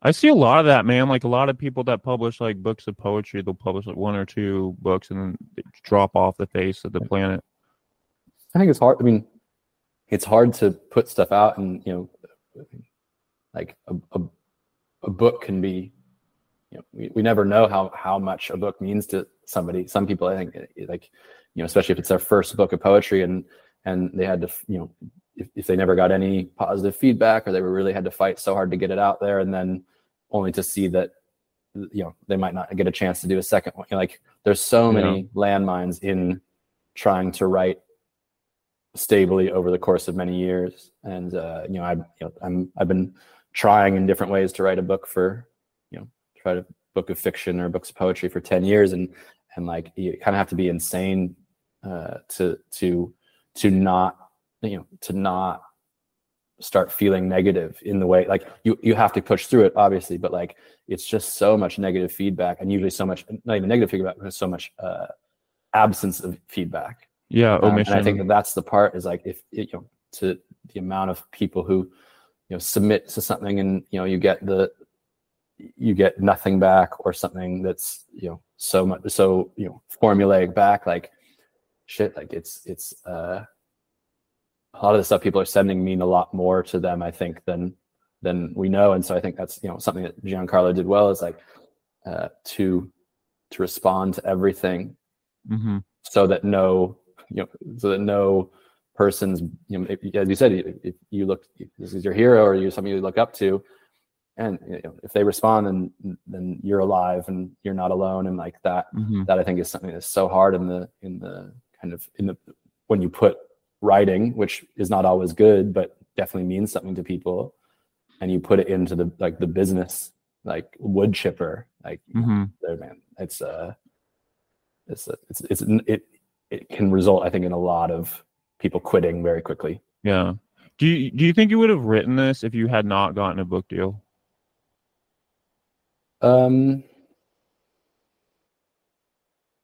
I see a lot of that, man. Like a lot of people that publish like books of poetry, they'll publish like one or two books and then drop off the face of the planet. I think it's hard. I mean, it's hard to put stuff out, and you know, like a, a, a book can be. You know, we, we never know how how much a book means to somebody. Some people, I think, like, you know, especially if it's their first book of poetry, and and they had to, you know, if, if they never got any positive feedback, or they really had to fight so hard to get it out there, and then only to see that, you know, they might not get a chance to do a second one. You know, like, there's so Yeah. many landmines in trying to write stably over the course of many years. And uh, you know, I, you know, I'm I've been trying in different ways to write a book for, you know, try to book of fiction or books of poetry for ten years, and and like you kind of have to be insane uh, to to to not you know to not start feeling negative in the way like you you have to push through it obviously but like it's just so much negative feedback and usually so much not even negative feedback but so much uh absence of feedback Yeah, um, omission. and I think that that's the part is like if you know to the amount of people who you know submit to something and you know you get the you get nothing back or something that's you know so much so you know formulaic back like shit like it's it's uh a lot of the stuff people are sending mean a lot more to them I think than than we know. And so I think that's you know something that Giancarlo did well is like uh to to respond to everything hmm so that no you know so that no person's you know if, as you said if, if you look if this is your hero or you're somebody you look up to and you know, if they respond then then you're alive and you're not alone and like that hmm that i think is something that's so hard in the in the kind of in the when you put writing which is not always good but definitely means something to people and you put it into the like the business like wood chipper like hmm there, man. It's uh, it's it's it's it it can result, I think, in a lot of people quitting very quickly. Yeah. Do you do you think you would have written this if you had not gotten a book deal? Um,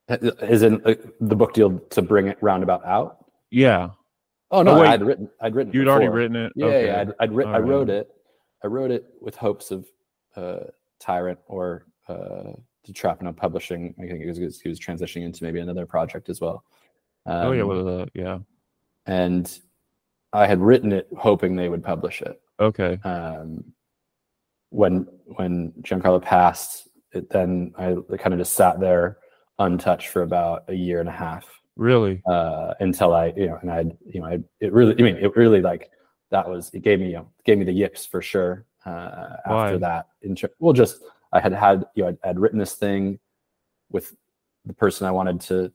is in uh, the book deal to bring it roundabout out? Yeah. Oh no, Oh. I'd written, I'd written. You'd already written it. Yeah, Okay. yeah, I'd, I'd writ, I wrote it. I wrote it with hopes of uh, Tyrant or uh, DiTrapano Publishing. I think it was he was transitioning into maybe another project as well. oh yeah, Um, well, uh, yeah. and I had written it hoping they would publish it. Okay. um, when when Giancarlo passed, it, then I kind of just sat there untouched for about a year and a half Really? uh, until I you know and I you know I it really I mean it really like that was it gave me you know gave me the yips for sure uh, Why? after that. In tr- well, just I had had you know I'd, I'd written this thing with the person I wanted to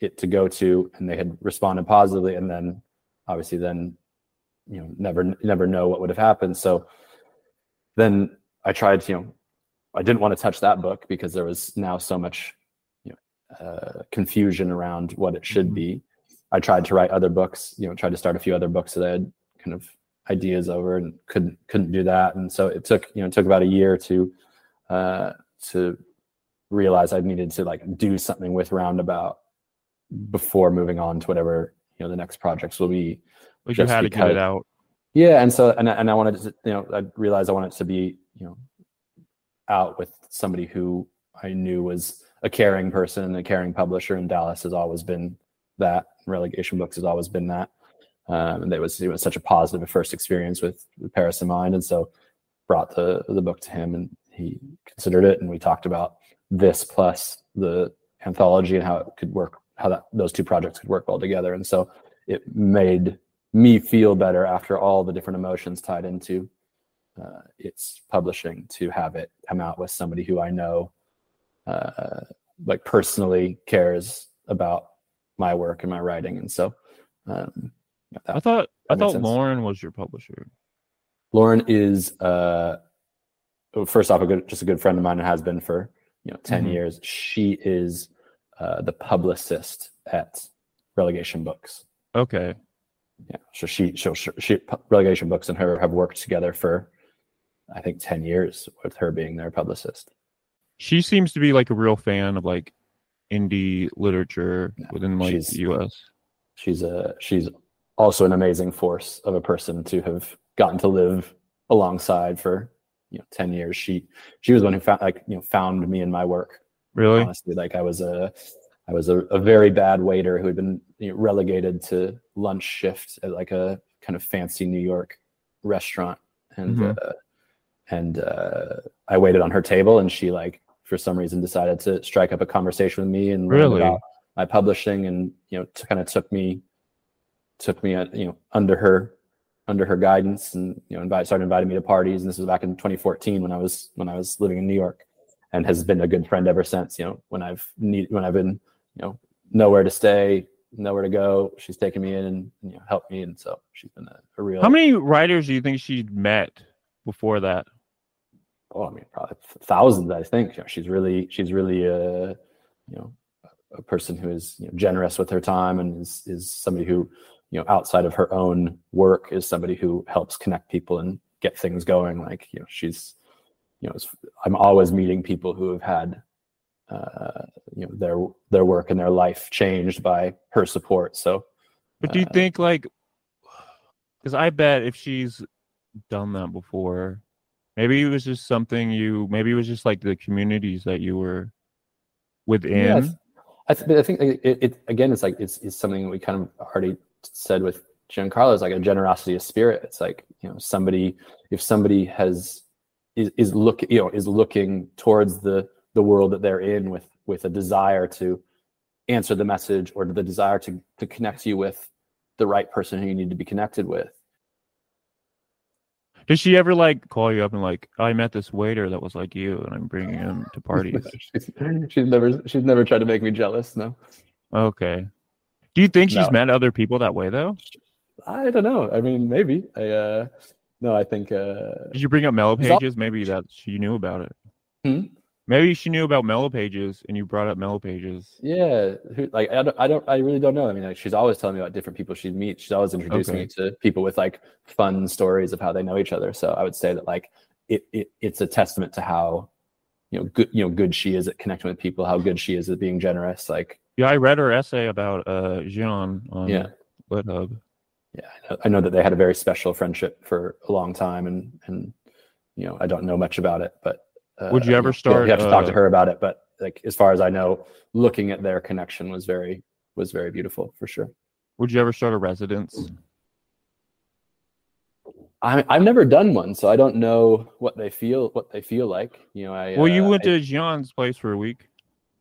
it to go to, and they had responded positively, and then obviously then you know never never know what would have happened. So then I tried you know I didn't want to touch that book because there was now so much uh, confusion around what it should Mhm. be. I tried to write other books, you know, tried to start a few other books that I had kind of ideas over and couldn't couldn't do that. And so it took, you know, it took about a year to uh to realize I needed to like do something with Roundabout before moving on to whatever, you know, the next projects will be. Like you had to get it out. Yeah, and so and and I wanted to, you know, I realized I wanted to be, you know, out with somebody who I knew was a caring person, a caring publisher, and Dallas has always been that. Relegation Books has always been that, um, and it was it was such a positive first experience with, with Paris in mind, and so brought the the book to him, and he considered it, and we talked about this plus the anthology and how it could work, how that those two projects could work well together, and so it made me feel better after all the different emotions tied into uh, its publishing to have it come out with somebody who I know uh, like personally cares about my work and my writing, and so um, yeah, I thought I thought sense. Lauren was your publisher. Lauren is uh, first off a good, just a good friend of mine and has been for you know 10 Mhm. years. She is uh, the publicist at Relegation Books. Okay. Yeah, so she she she Relegation Books and her have worked together for I think 10 years with her being their publicist. She seems to be like a real fan of like indie literature Yeah, within like she's- US. she's a she's also an amazing force of a person to have gotten to live alongside for you know 10 years she she was one who found like you know found me in my work Really? honestly like i was a i was a, a very bad waiter who had been you know, relegated to lunch shift at like a kind of fancy new york restaurant and Mhm. uh, and uh, i waited on her table and she like for some reason decided to strike up a conversation with me and Really? about my publishing and you know to kind of took me took me uh, you know under her under her guidance and you know invite, started inviting me to parties and this was back in 2014 when i was when i was living in new york and has been a good friend ever since you know when i've need when i've been you know nowhere to stay nowhere to go she's taken me in and you know helped me and so she's been a, a real How many writers do you think she'd met before that? Oh i mean probably thousands i think. You know, she's really she's really a you know a person who is you know, generous with her time and is is somebody who you know outside of her own work is somebody who helps connect people and get things going. Like you know she's you know i'm always meeting people who have had uh you know their their work and their life changed by her support. So But do you Uh, think like because I bet if she's done that before, maybe it was just something you maybe it was just like the communities that you were within. Yeah, I, th- I, think it, it again. It's like it's, it's something we kind of already said with Giancarlo. It's like a generosity of spirit. It's like you know somebody if somebody has is is look you know is looking towards the the world that they're in with with a desire to answer the message or the desire to to connect you with the right person who you need to be connected with. Does she ever like call you up and like I met this waiter that was like you and I'm bringing him to parties? she's, she's never she's never tried to make me jealous. No. okay. Do you think she's No. met other people that way though? I don't know. I mean, maybe. I uh no, I think uh Did you bring up Mellow It's all- Pages? Maybe that she knew about it. Hmm? Maybe she knew about Mellow Pages and you brought up Mellow Pages. yeah, who, like I don't, I don't, I really don't know. I mean, like she's always telling me about different people she'd meet. She's always introducing Okay. me to people with like fun stories of how they know each other. So I would say that like it, it it's a testament to how you know good you know good she is at connecting with people, how good she is at being generous. Like Yeah, I read her essay about uh Gian on Yeah. LitHub. yeah, I know, I know that they had a very special friendship for a long time, and and you know I don't know much about it, but uh, Would you ever start, You have to talk to uh, her about it, but like as far as I know, looking at their connection was very was very beautiful for sure. Would you ever start a residence? I, I've never done one, so I don't know what they feel what they feel like. You know, I Well, you uh, went I- to Gian's place for a week.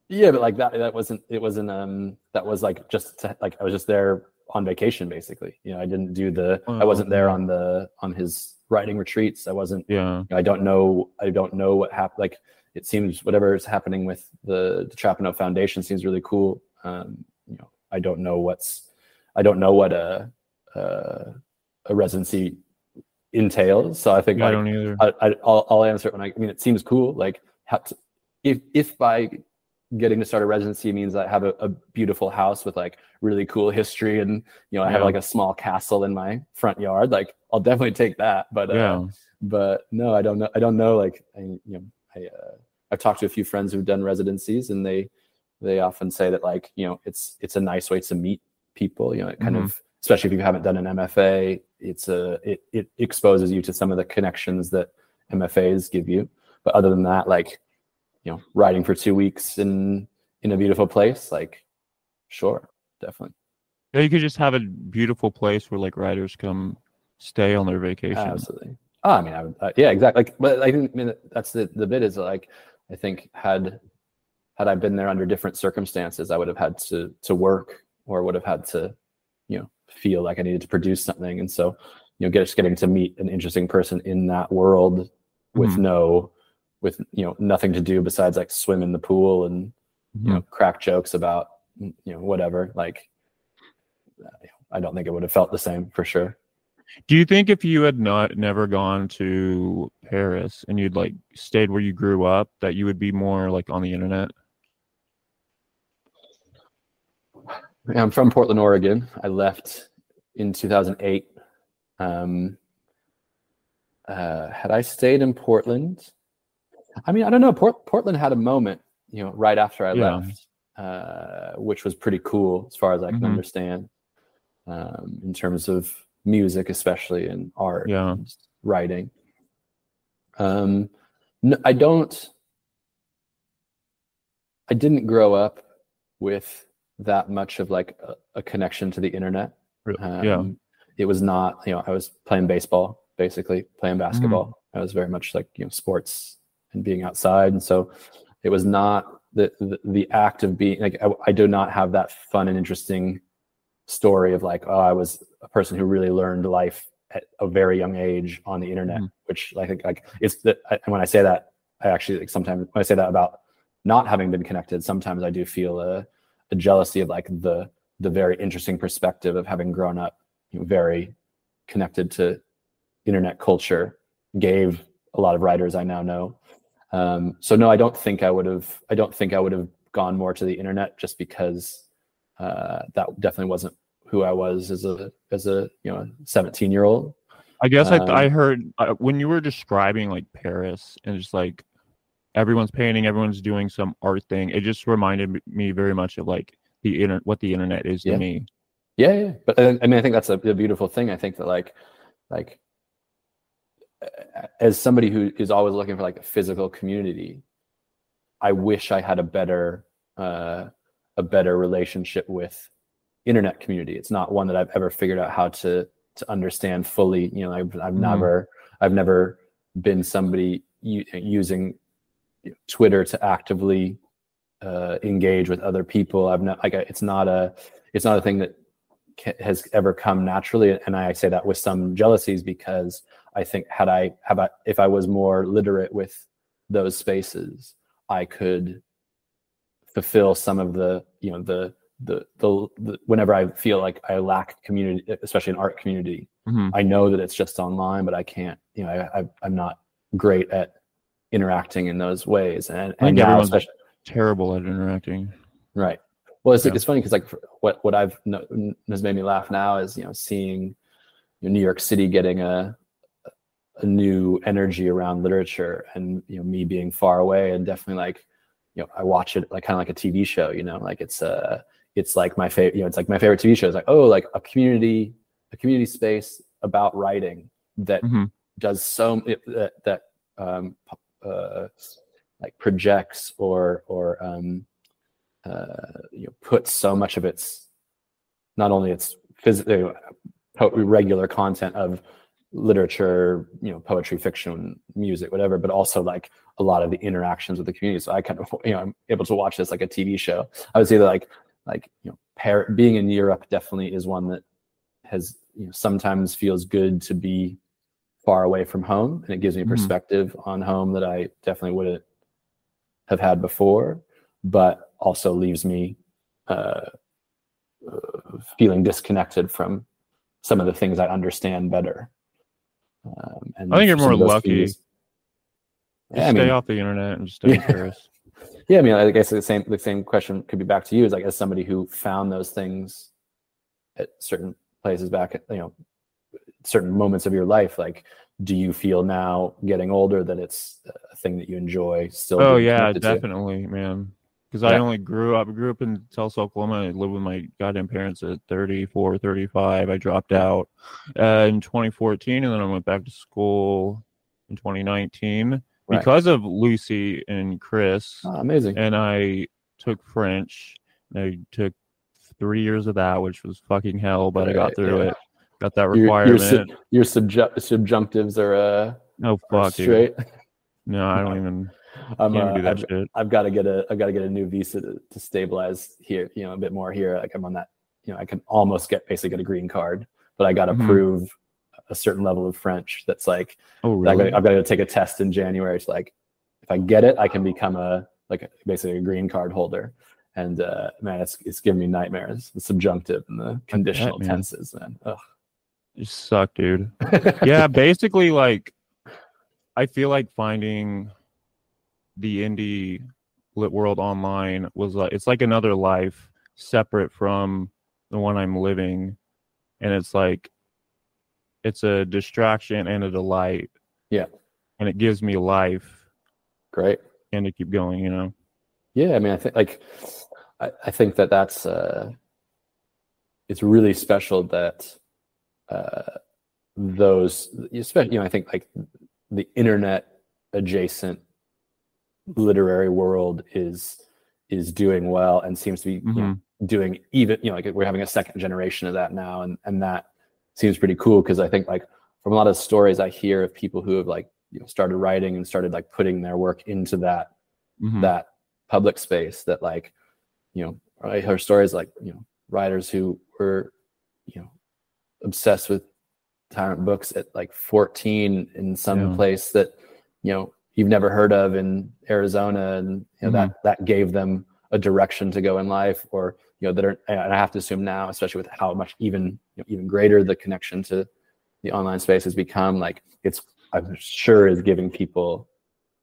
yeah, but like that that wasn't it wasn't um that was like just to, like I was just there on vacation basically. You know, I didn't do the I Oh, wasn't there on the on his writing retreats. I wasn't Yeah. I don't know. I don't know what happened. Like it seems whatever is happening with the, the Trapano Foundation seems really cool. Um, you know, I don't know what's. I don't know what a a, a residency entails. So I think I like, don't either. I, I, I'll, I'll answer it when I, I mean, it seems cool. Like, to, if if by getting to start a residency means I have a, a beautiful house with like really cool history, and you know, I have like a small castle in my front yard, like I'll definitely take that. But uh, Yeah. but no, I don't know. I don't know. Like, I, you know, I uh, I've talked to a few friends who've done residencies, and they they often say that like you know, it's it's a nice way to meet people. You know, it kind Mhm. of especially if you haven't done an MFA, it's a it it exposes you to some of the connections that MFAs give you. But other than that, like you know, riding for two weeks in in a beautiful place, like sure, definitely, Yeah, you could just have a beautiful place where like riders come stay on their vacation. absolutely. Oh, I mean, I would, uh, yeah, exactly. Like, but I think I mean that's the the bit is like I think had had I been there under different circumstances, I would have had to to work or would have had to, you know, feel like I needed to produce something. And so, you know, get, just getting to meet an interesting person in that world with Mhm. no, with you know, nothing to do besides like swim in the pool and you know, crack jokes about you know whatever. Like, I don't think it would have felt the same for sure. Do you think if you had not never gone to Paris and you'd like stayed where you grew up, that you would be more like on the internet? I'm from Portland, Oregon. I left in 2008. Um, uh, had I stayed in Portland, I mean, I don't know. Port- Portland had a moment, you know, right after I Yeah. left, uh, which was pretty cool as far as I can Mhm. understand, um, in terms of music, especially and art, Yeah. and writing. Um, no, I don't. I didn't grow up with that much of like a, a connection to the internet. Um, yeah. It was not, you know, I was playing baseball, basically playing basketball. I was very much like, you know, sports and being outside. And so it was not the, the, the act of being like, I, I do not have that fun and interesting story of like, oh, I was a person who really learned life at a very young age on the internet, Mhm. which I think like it's that. And when I say that, I actually like sometimes when I say that about not having been connected, sometimes I do feel a, a jealousy of like the the very interesting perspective of having grown up you know, very connected to internet culture gave a lot of writers I now know. Um, so no, I don't think I would have. I don't think I would have gone more to the internet just because uh, that definitely wasn't who I was as a as a you know 17 year old. I guess I, I Um, heard uh, when you were describing like Paris and just like everyone's painting, everyone's doing some art thing. It just reminded me very much of like the internet, what the internet is to Yeah. me. Yeah, yeah. But uh, I mean, I think that's a, a beautiful thing. I think that like, like, as somebody who is always looking for like a physical community, I wish I had a better, uh, a better relationship with internet community. It's not one that I've ever figured out how to to understand fully. You know, I've, I've Mhm. never, I've never been somebody u- using Twitter to actively uh, engage with other people. I've not like it's not a, it's not a thing that ca- has ever come naturally and i say that with some jealousies because i think had i have I, if i was more literate with those spaces i could fulfill some of the you know the the the, the whenever i feel like i lack community especially an art community Mhm. i know that it's just online but i can't you know i, I i'm not great at interacting in those ways and, and now terrible at interacting. Right. Well, it's, Yeah. it's funny because like what what I've no, has made me laugh now is you know seeing you know, New York City getting a a new energy around literature and you know me being far away and definitely like you know I watch it like kind of like a TV show you know like it's uh it's like my favorite you know it's like my favorite TV show is like oh like a community a community space about writing that Mhm. does so that that um uh like projects or or um uh, you know, puts so much of its not only its physical regular content of literature, you know, poetry, fiction, music, whatever, but also like a lot of the interactions with the community. So I kind of, you know, I'm able to watch this like a TV show. I would say that like like you know par- being in europe definitely is one that has you know sometimes feels good to be far away from home and it gives me Mhm. perspective on home that i definitely wouldn't have had before but also leaves me uh, uh, feeling disconnected from some of the things i understand better um, and I think you're more lucky. things- Yeah, I stay mean- off the internet and just stay Yeah. Paris. yeah, I mean, I guess the same the same question could be back to you. Is like as somebody who found those things at certain places back at you know certain moments of your life. Like, do you feel now getting older that it's a thing that you enjoy still? Oh yeah, connected to? definitely, man. Because I only grew up grew up in Tulsa, Oklahoma. I lived with my goddamn parents at 34, 35. I dropped out uh, in 2014, and then I went back to school in 2019 Right. because of Lucy and Chris. Oh, amazing. And I took French. I took three years of that, which was fucking hell, but I got through yeah. it. Got that Your- your requirement. sub- Your subju- subjunctives are uh oh are fuck, dude. straight. No, I don't even. I'm, uh, do that I've, shit. I've got to get a I've got to get a new visa to, to stabilize here, you know, a bit more here. Like I'm on that, you know, I can almost get basically get a green card, but I got to Mhm. prove a certain level of French. That's like Oh really? gotta, I've got to take a test in January. It's like if I get it, I can become a like basically a green card holder. And uh, man, it's it's giving me nightmares. The subjunctive and the conditional man. tenses, man. Ugh. You suck, dude. yeah, basically, like, I feel like finding the indie lit world online was like it's like another life separate from the one I'm living, and it's like it's a distraction and a delight. Yeah. and it gives me life Great. and to keep going. You know. Yeah, I mean, I think like I, I think that that's uh, it's really special that uh, those, especially you know, I think like the internet adjacent literary world is is doing well and seems to be you know, doing even you know like we're having a second generation of that now and and that seems pretty cool because I think like from a lot of stories I hear of people who have like you know started writing and started like putting their work into that Mhm. that public space that like you know i heard stories like you know writers who were you know obsessed with tyrant books at like 14 in some Yeah. place that you know you've never heard of in arizona and you know that that gave them a direction to go in life or you know that are and i have to assume now especially with how much even you know, even greater the connection to the online space has become like it's i'm sure is giving people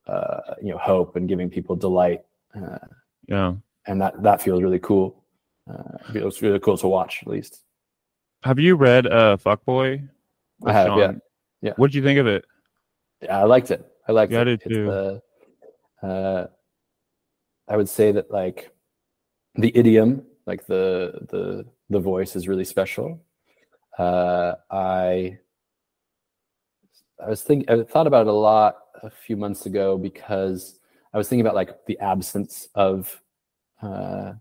uh, you know hope and giving people delight uh, Yeah. and that that feels really cool uh, it feels really cool to watch at least Have you read uh Fuckboy? I have, yeah. Sean? Yeah. What'd you think of it? yeah i liked it i liked Yeah, I it did It's too. the, uh, i would say that like the idiom like the the the voice is really special uh i i was thinking i thought about it a lot a few months ago because i was thinking about like the absence of uh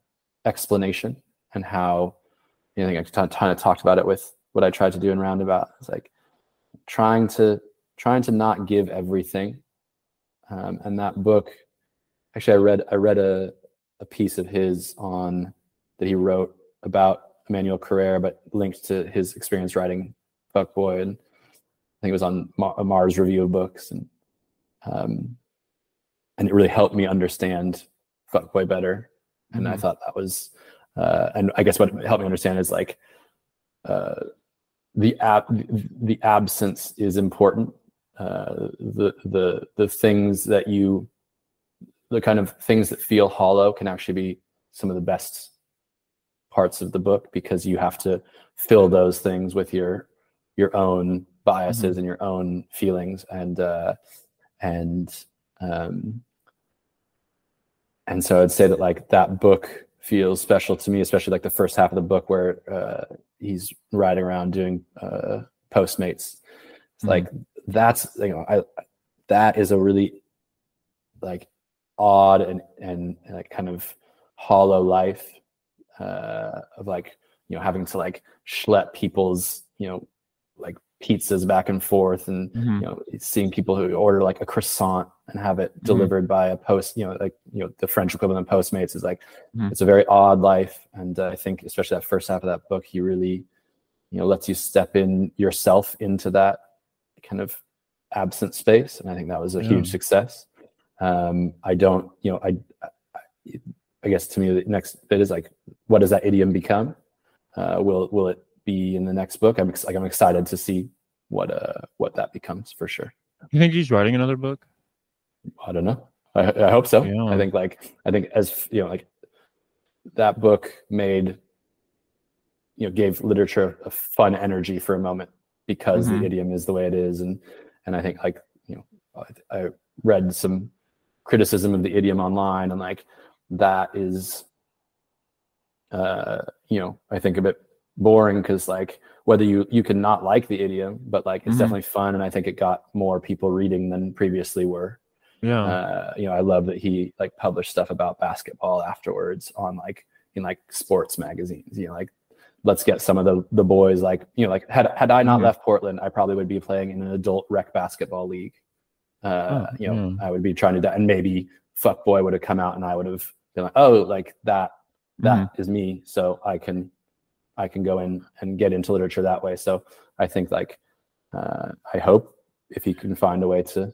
explanation and how you know, I kind of talked about it with what I tried to do in Roundabout. It's like trying to trying to not give everything. Um, and that book, actually, I read I read a a piece of his on that he wrote about Emmanuel Carrere, but linked to his experience writing Fuckboy, and I think it was on a Mars review of books, and um, and it really helped me understand Fuckboy better. And I Mhm. thought that was, uh, and I guess what helped me understand is like uh, the ab- the absence is important. Uh, the the the things that you, the kind of things that feel hollow, can actually be some of the best parts of the book because you have to fill those things with your your own biases and your own feelings and uh, and um, and so I'd say that like that book feels special to me, especially like the first half of the book where uh, he's riding around doing uh, Postmates. It's Mhm. like that's you know I that is a really like odd and and, and like kind of hollow life uh, of like you know having to like schlep people's you know like pizzas back and forth and Mhm. you know seeing people who order like a croissant and have it delivered by a post you know like you know the french equivalent of postmates is like Mhm. it's a very odd life and uh, i think especially that first half of that book he really you know lets you step in yourself into that kind of absent space and i think that was a Yeah. huge success um i don't you know i I, I guess to me the next bit is like what does that idiom become uh will will it be in the next book i'm ex- like i'm excited to see what uh what that becomes for sure You think he's writing another book? i don't know i, I hope so Yeah. i think like i think as you know like that book made you know gave literature a fun energy for a moment because Mhm. the idiom is the way it is and and i think like you know I, I read some criticism of the idiom online and like that is uh you know i think a bit boring because like whether you you can not like the idiom but like it's Mhm. definitely fun and i think it got more people reading than previously were Yeah. uh, you know, I love that he like published stuff about basketball afterwards on like in like sports magazines. You know, like let's get some of the the boys like you know like had had I not Mhm. left Portland, I probably would be playing in an adult rec basketball league. Uh, Oh, you know, yeah. I would be trying to and maybe Fuckboy would have come out, and I would have been like, oh, like that that is me, so I can I can go in and get into literature that way. So I think like uh, I hope if he can find a way to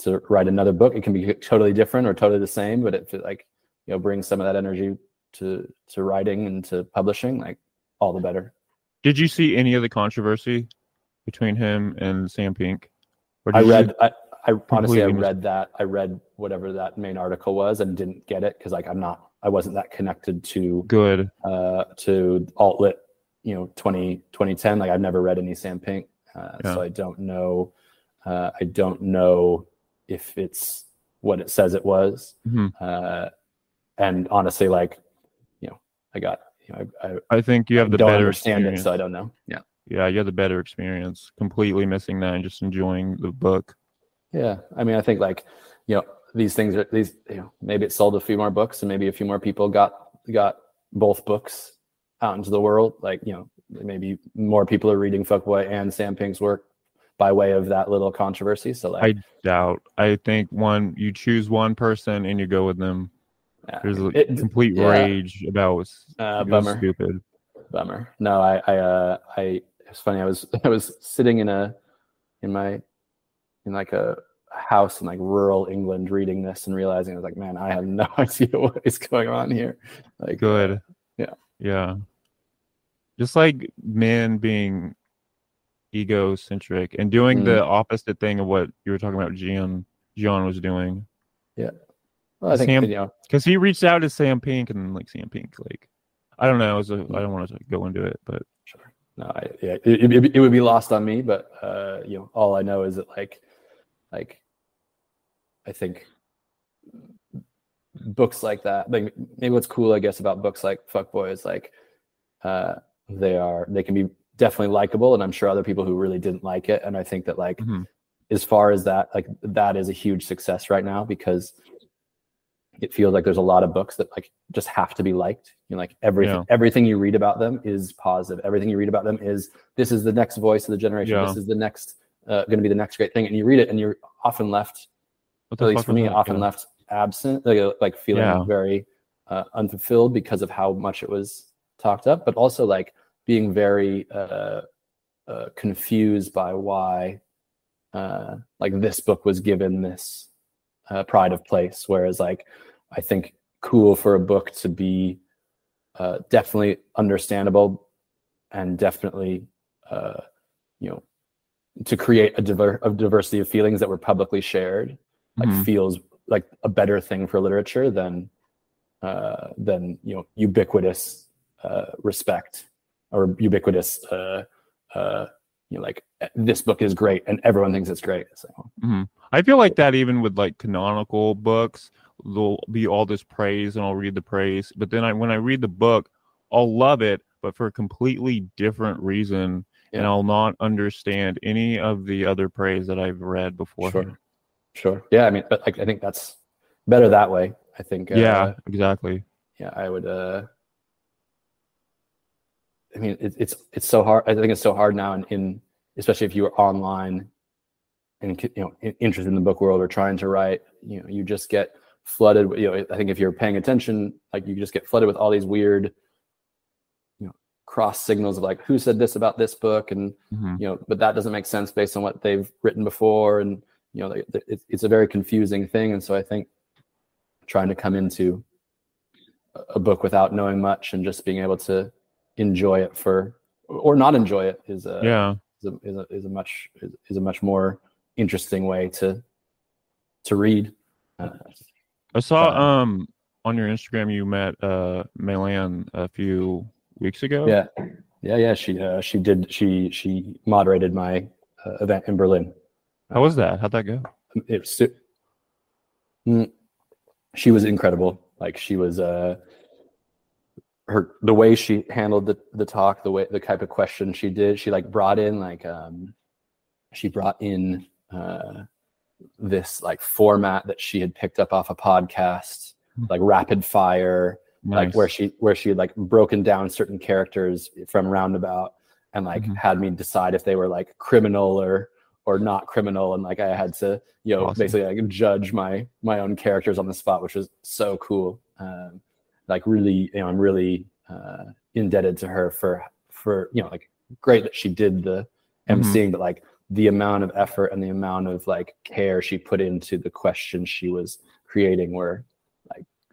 to write another book, it can be totally different or totally the same, but if it like you know brings some of that energy to to writing and to publishing, like all the better. Did you see any of the controversy between him and Sam Pink? Or I read I, I honestly I read that I read whatever that main article was and didn't get it because like I'm not I wasn't that connected to good. uh to alt lit you know 20 2010 like I've never read any Sam Pink uh, Yeah. so I don't know uh, I don't know if it's what it says it was Mhm. uh, and honestly like you know I got you know I, I I think you have the don't better understand experience. it so I don't know yeah Yeah, you have the better experience. Completely missing that and just enjoying the book. Yeah, I mean, I think like you know these things are these you know maybe it sold a few more books and maybe a few more people got got both books out into the world. Like you know maybe more people are reading Fuckboy and Sam Pink's work by way of that little controversy. So like I doubt. I think one you choose one person and you go with them. yeah, There's a it- complete yeah. rage about uh, bummer, stupid. bummer. No, I I uh, I it's funny. I was I was sitting in a in my in like a house in like rural England reading this and realizing I was like, man, I have no idea what is going on here. Like Good. yeah. Yeah. Just like men being egocentric and doing Mm. the opposite thing of what you were talking about Gian Gian was doing. Yeah. Well, I think Sam- you know, Because he reached out to Sam Pink and like Sam Pink, like I don't know, I, was a, I don't want to go into it, but sure. No, I, yeah, it, it, it would be lost on me, but uh, you know, all I know is that like, like, I think books like that, like maybe what's cool, I guess, about books like Fuckboy is like, uh, they are they can be definitely likable, and I'm sure other people who really didn't like it, and I think that like, Mhm. as far as that, like that is a huge success right now because it feels like there's a lot of books that like just have to be liked. You know, like everything Yeah. everything you read about them is positive. Everything you read about them is this is the next voice of the generation. Yeah. This is the next uh, going to be the next great thing. And you read it, and you're often left, at least for me, often left absent, like, like feeling Yeah. very uh, unfulfilled because of how much it was talked up, but also like being very uh, uh, confused by why uh, like this book was given this uh, pride of place, whereas like I think cool for a book to be uh, definitely understandable and definitely uh, you know to create a, diver- a diversity of feelings that were publicly shared like Mhm. feels like a better thing for literature than uh, than you know ubiquitous uh, respect or ubiquitous uh, uh, you know like this book is great and everyone thinks it's great. So Mhm. I feel like that even with like canonical books, there'll be all this praise and I'll read the praise, but then I when I read the book, I'll love it, but for a completely different reason, and I'll not understand any of the other praise that I've read before. sure, sure, yeah. I mean, but like I think that's better that way. I think. Uh, Yeah, exactly. yeah. I would. uh I mean, it, it's it's so hard. I think it's so hard now in, in especially if you are online and you know interested in the book world or trying to write, you know, you just get flooded. with- You know, I think if you're paying attention, like you just get flooded with all these weird, you know, cross signals of like who said this about this book and Mhm. you know but that doesn't make sense based on what they've written before and you know it's, a very confusing thing. And so i think trying to come into a- book without knowing much and just being able to enjoy it for or not enjoy it is a Yeah. is a, is a, is a much is, is a much more interesting way to to read. Uh, I saw Uh, um on your Instagram you met uh May-Lan a few weeks ago. yeah. Yeah yeah. She uh, she did she she moderated my uh, event in berlin How was that? How'd that go? it was Mm. she was incredible like she was uh her the way she handled the the talk the way the type of question she did she like brought in like um she brought in uh this like format that she had picked up off a podcast Hmm. like rapid fire like where she where she had like broken down certain characters from roundabout and like Mhm. had me decide if they were like criminal or or not criminal and like i had to you know Awesome. basically like judge my my own characters on the spot which was so cool um like really you know i'm really uh indebted to her for for you know like great that she did the Mhm. emceeing but like the amount of effort and the amount of like care she put into the questions she was creating were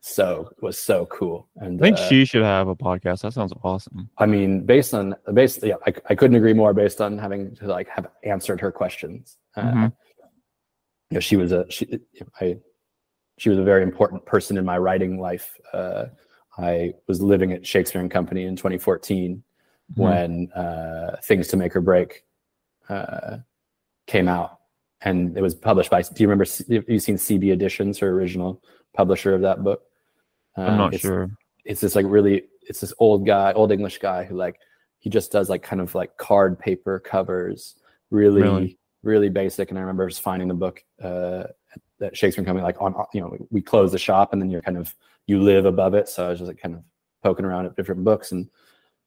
so was so cool and I think uh, she should have a podcast. That sounds awesome. I mean, based on based, yeah, I, I couldn't agree more. Based on having to like have answered her questions, uh, Mhm. you know, she was a she, I, she was a very important person in my writing life. Uh, I was living at Shakespeare and Company in 2014 Mhm. when uh, Things to Make or Break uh, came out, and it was published by. Do you remember? You've you seen CB Editions, her original publisher of that book? I'm Uh, not it's- sure. it's this like really it's this old guy old english guy who like he just does like kind of like card paper covers really really, Really? basic. And i remember just finding the book uh at shakespeare company like on you know we close the shop and then you're kind of you live above it. So i was just like kind of poking around at different books and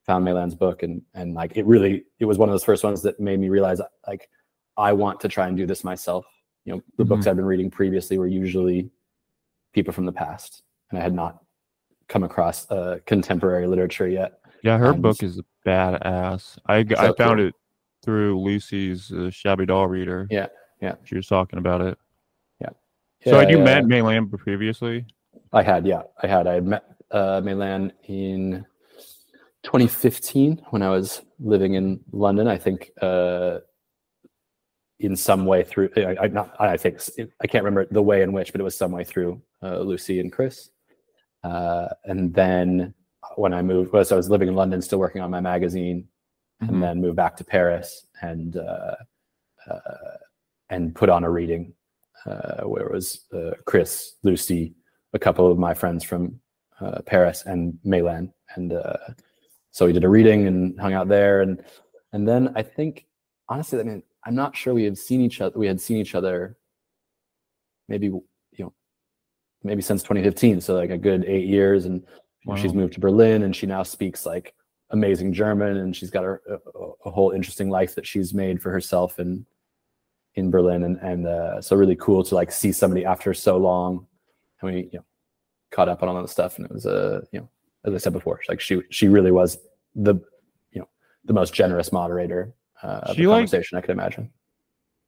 found May-Lan's book. And and like it really it was one of those first ones that made me realize like i want to try and do this myself. You know the books i've been reading previously were usually people from the past and i had not come across uh, contemporary literature yet. Yeah, her and- book is badass. I, So I found cool. it through Lucy's uh, Shabby Doll Reader. Yeah, yeah. She was talking about it. Yeah. So had you Yeah, met May-Lan previously? I had, yeah, I had. I had met uh, May-Lan in 2015 when I was living in London. I think uh, in some way through, I, I not, I think I can't remember the way in which, but it was some way through uh, Lucy and Chris. Uh, and then when I moved, well, so I was living in London, still working on my magazine, Mhm. and then moved back to Paris and uh, uh, and put on a reading uh, where it was uh, Chris, Lucy, a couple of my friends from uh, Paris, and May-Lan, and uh, so we did a reading and hung out there, and and then I think honestly, I mean, I'm not sure we had seen each other. We had seen each other, maybe maybe since 2015, so like a good eight years, and know, she's moved to Berlin, and she now speaks like amazing German, and she's got a, a, a whole interesting life that she's made for herself in in Berlin, and and uh, so really cool to like see somebody after so long, and we you know caught up on all that stuff, and it was uh, you know as I said before, like she she really was the you know the most generous moderator uh, of She, the like- conversation I could imagine.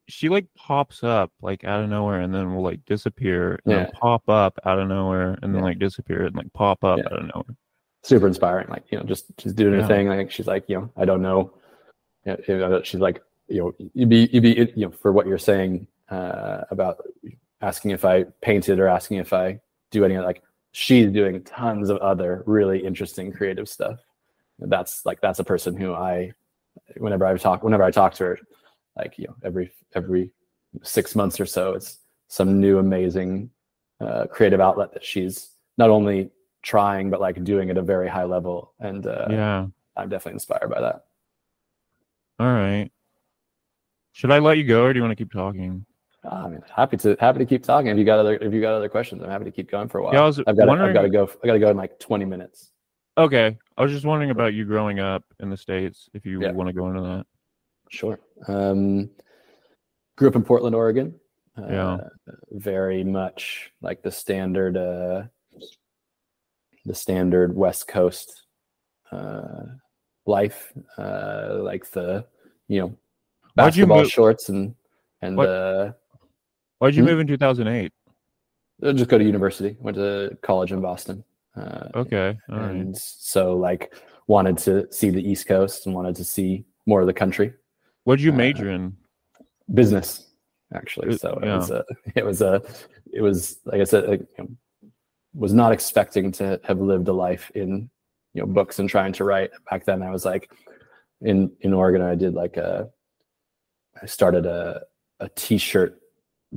She like pops up like out of nowhere and then will like disappear and Yeah. then pop up out of nowhere and then Yeah. like disappear and like pop up Yeah. out of nowhere. super inspiring. Like, you know, just she's doing her thing. Like she's like, you know, I don't know. Know, you know, she's like, you know, you'd be you'd be you know, for what you're saying uh about asking if I painted or asking if I do any like she's doing tons of other really interesting creative stuff. That's like that's a person who I whenever I talk whenever I talk to her, like, you know, every every six months or so, it's some new amazing uh, creative outlet that she's not only trying but like doing at a very high level and uh, yeah. i'm definitely inspired by that All right. Should I let you go or do you want to keep talking? i mean happy to happy to keep talking if you got other if you got other questions i'm happy to keep going for a while Yeah, I was i've got to, i've got to go i got to go in like 20 minutes Okay. I was just wondering about you growing up in the States, if you Yeah. want to go into that. Sure. Um, grew up in Portland, Oregon. Uh, Yeah. Very much like the standard, uh, the standard West Coast uh, life, uh, like the you know you basketball move- shorts and and What- uh, Why'd you Hmm? move in 2008? I just go to university. Went to college in Boston. Uh, Okay. All right. and so like wanted to see the East Coast and wanted to see more of the country. What'd you uh, major in? business actually Uh, so it yeah. was a it was a it was like i said like, you know, was not expecting to have lived a life in you know books and trying to write back then i was like in in oregon i did like a i started a a t-shirt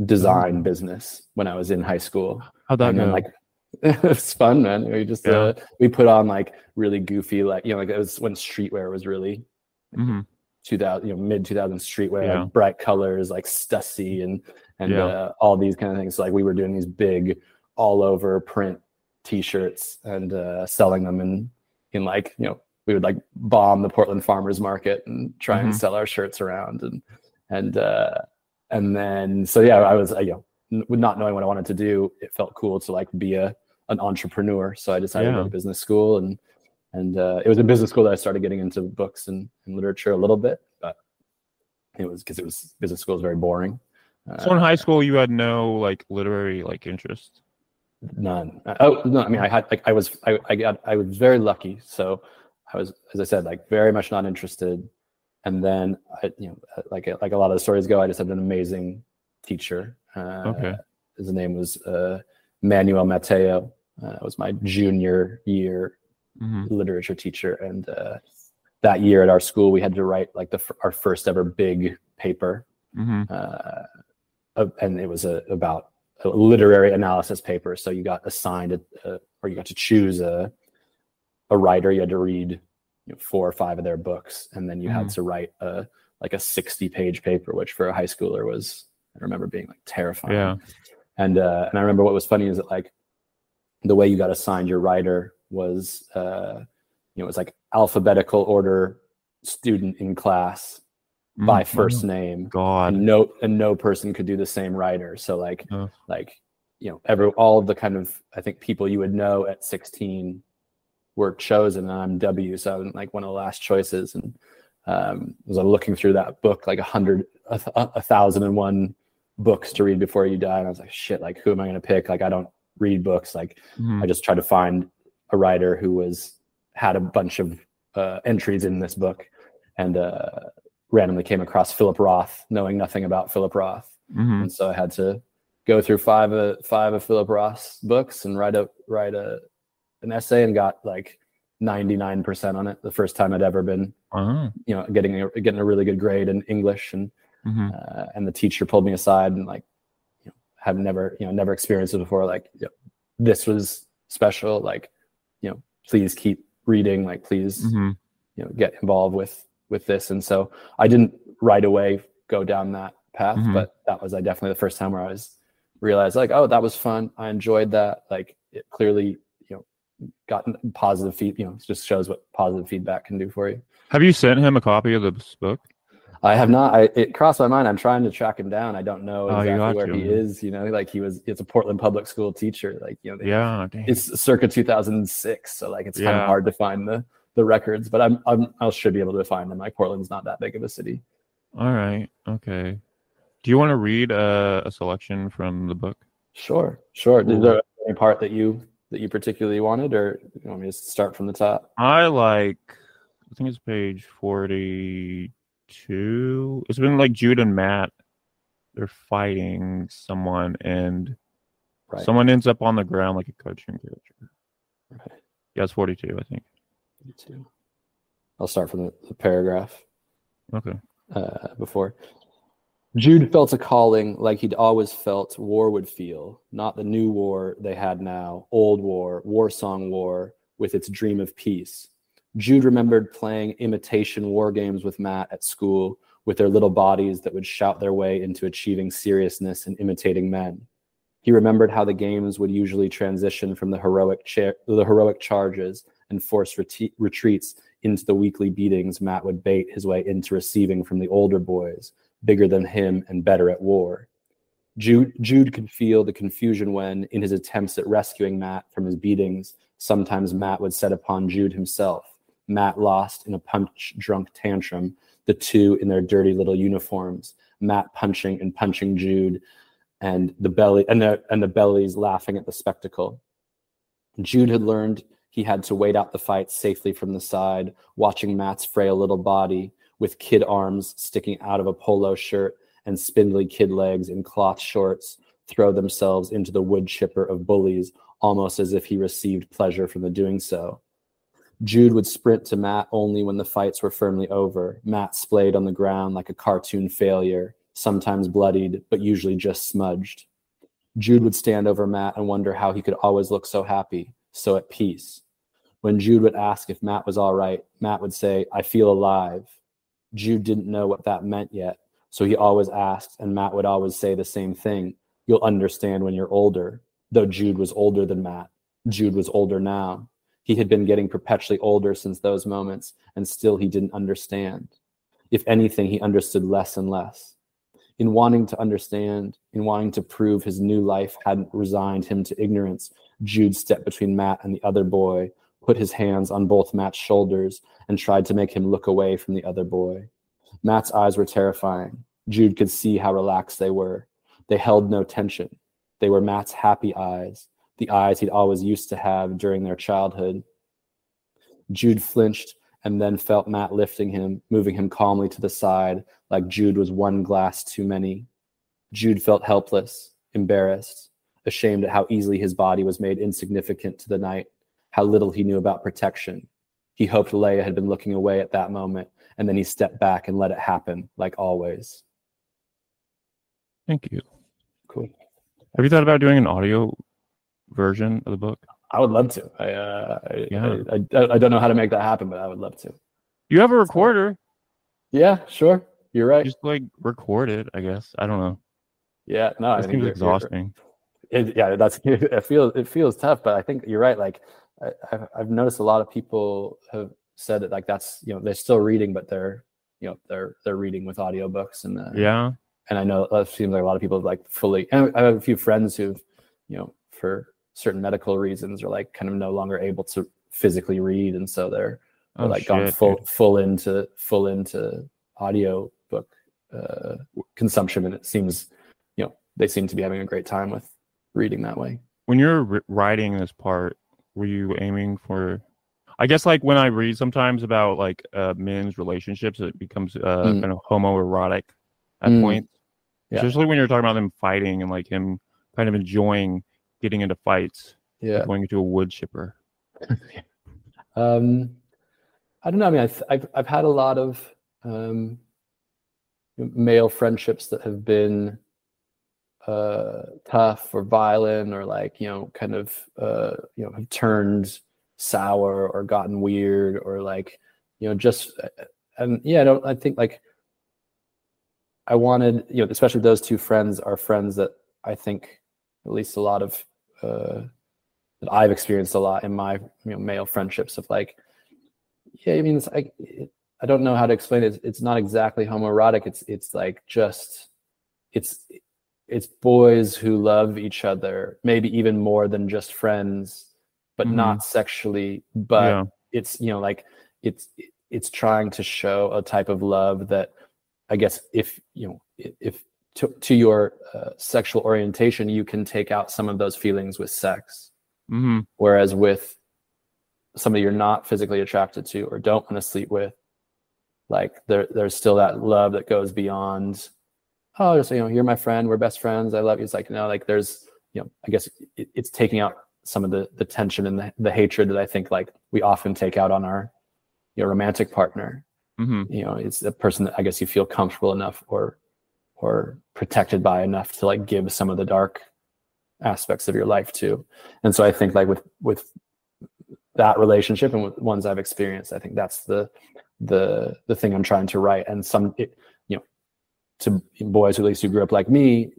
design business when i was in high school How'd that and go? like it's fun man we just Yeah. uh, we put on like really goofy like you know like it was when streetwear was really Mhm. 2000 you know mid 2000 streetwear Yeah. like bright colors like stussy and and Yeah. uh, all these kind of things so, like we were doing these big all over print t-shirts and uh, selling them in in like you know we would like bomb the portland farmers market and try and Mhm. sell our shirts around and and uh and then so yeah i was uh, you know not knowing what i wanted to do it felt cool to like be a an entrepreneur so i decided to go to business school and and uh, it was a business school that I started getting into books and, and literature a little bit, but it was because it was business school is very boring. so in Uh, high school, you had no like literary like interest. none. Uh, oh no, I mean I had like I was I, I got I was very lucky. So I was as I said like very much not interested, and then I you know uh, like like a lot of the stories go, I just had an amazing teacher. Uh, Okay. His name was uh, Manuel Mateo. Uh, it was my junior year hmm literature teacher. And uh, that year at our school we had to write like the our first ever big paper. Hmm uh, and it was a, about a literary analysis paper. So you got assigned a, uh, or you got to choose a a writer. You had to read you know, four or five of their books. And then you had to write a like a 60 page paper which for a high schooler was i remember being like terrifying. Yeah. and uh, and I remember what was funny is that like the way you got assigned your writer was uh, you know it was like alphabetical order student in class by Mhm. first name God. and no and no person could do the same writer so like Oh. like you know every all of the kind of i think people you would know at 16 were chosen and i'm w so i'm like one of the last choices and um was i looking through that book like a hundred a, a thousand and one books to read before you die and i was like shit like who am i going to pick like i don't read books like Mhm. I just tried to find a writer who was had a bunch of uh, entries in this book, and uh, randomly came across Philip Roth, knowing nothing about Philip Roth, Mhm. and so I had to go through five of five of Philip Roth's books and write a write a an essay, and got like ninety nine percent on it. The first time I'd ever been, Oh. you know, getting a, getting a really good grade in English, and Mhm. uh, and the teacher pulled me aside and like you know have never you know never experienced it before like you know, this was special like you know please keep reading like please Mhm. you know get involved with with this and so i didn't right away go down that path Mhm. but that was i definitely the first time where i was realized like oh that was fun i enjoyed that like it clearly you know got positive feed you know it just shows what positive feedback can do for you Have you sent him a copy of this book? I have not. I, it crossed my mind. I'm trying to track him down. I don't know Oh, exactly got where to. he is. You know, like he was. It's a Portland public school teacher. Like you know, they- Yeah. dang. it's circa 2006. So like it's kind of hard to find the the records. But I'm, I'm I should be able to find them. Like Portland's not that big of a city. All right. Okay. Do you want to read uh, a selection from the book? Sure, sure. Cool. Is there any part that you that you particularly wanted, or you want me to start from the top? I like. I think it's page forty-two. It's been like Jude and Matt. They're fighting someone, and Right. someone ends up on the ground like a cartoon character. Okay. Yeah, it's forty-two. I think. Me too. I'll start from the, the paragraph. Okay. uh, before. Jude felt a calling like he'd always felt war would feel, not the new war they had now, old war, war song war, with its dream of peace. Jude remembered playing imitation war games with Matt at school with their little bodies that would shout their way into achieving seriousness and imitating men. He remembered how the games would usually transition from the heroic cha- the heroic charges and forced reti- retreats into the weekly beatings Matt would bait his way into receiving from the older boys, bigger than him and better at war. Jude, Jude could feel the confusion when, in his attempts at rescuing Matt from his beatings, sometimes Matt would set upon Jude himself. Matt lost in a punch drunk tantrum, the two in their dirty little uniforms, Matt punching and punching Jude, and the belly and the and the bellies laughing at the spectacle. Jude had learned he had to wait out the fight safely from the side, watching Matt's frail little body with kid arms sticking out of a polo shirt and spindly kid legs in cloth shorts throw themselves into the wood chipper of bullies almost as if he received pleasure from the doing so. Jude would sprint to Matt only when the fights were firmly over. Matt splayed on the ground like a cartoon failure, sometimes bloodied, but usually just smudged. Jude would stand over Matt and wonder how he could always look so happy, so at peace. When Jude would ask if Matt was all right, Matt would say, I feel alive. Jude didn't know what that meant yet, so he always asked, and Matt would always say the same thing You'll understand when you're older. Though Jude was older than Matt, Jude was older now. He had been getting perpetually older since those moments, and still he didn't understand. If anything, he understood less and less. In wanting to understand, in wanting to prove his new life hadn't resigned him to ignorance, Jude stepped between Matt and the other boy, put his hands on both Matt's shoulders, and tried to make him look away from the other boy. Matt's eyes were terrifying. Jude could see how relaxed they were. They held no tension. They were Matt's happy eyes, the eyes he'd always used to have during their childhood. Jude flinched and then felt Matt lifting him, moving him calmly to the side, like Jude was one glass too many. Jude felt helpless, embarrassed, ashamed at how easily his body was made insignificant to the night, how little he knew about protection. He hoped Leia had been looking away at that moment, and then he stepped back and let it happen, like always. Thank you. Cool. Have you thought about doing an audio version of the book? I would love to. I, uh, I, Yeah. I, I, I don't know how to make that happen, but I would love to. You have a recorder. Yeah, sure. You're right. Just like record it, I guess. I don't know. Yeah, no, I It seems exhausting. It, yeah, that's it feels it feels tough, but I think you're right. Like I, I've, I've noticed a lot of people have said that like that's you know they're still reading, but they're you know they're they're reading with audiobooks and uh, Yeah. and I know that seems like a lot of people like fully. And I have a few friends who've you know for certain medical reasons are like kind of no longer able to physically read, and so they're, they're Oh, like gone full dude. full into full into audio book uh, consumption, and it seems you know they seem to be having a great time with reading that way. When you're ri- writing this part, were you aiming for? I guess like when I read sometimes about like uh, men's relationships, it becomes uh, Mm. kind of homoerotic at Mm. points. Yeah. Especially when you're talking about them fighting and like him kind of enjoying getting into fights, Yeah. going into a wood chipper. Um, I don't know. I mean, I've I've, I've had a lot of um, male friendships that have been uh, tough or violent or like you know kind of uh, you know have turned sour or gotten weird or like you know just uh, and yeah, I don't. I think like I wanted you know especially those two friends are friends that I think at least a lot of uh, that I've experienced a lot in my you know male friendships of like yeah I mean it's like it, I don't know how to explain it it's not exactly homoerotic it's it's like just it's it's boys who love each other maybe even more than just friends but Mhm. not sexually but yeah. it's you know like it's it's trying to show a type of love that I guess if you know if to, to your uh, sexual orientation you can take out some of those feelings with sex. Hmm whereas with somebody you're not physically attracted to or don't want to sleep with like there there's still that love that goes beyond oh just you know you're my friend we're best friends i love you. It's like you no like there's you know i guess it, it's taking out some of the the tension and the, the hatred that i think like we often take out on our you know romantic partner. Hmm you know it's a person that i guess you feel comfortable enough or or protected by enough to like give some of the dark aspects of your life to. And so i think like with with that relationship and with ones i've experienced i think that's the the the thing i'm trying to write and some it, you know to boys who at least who grew up like me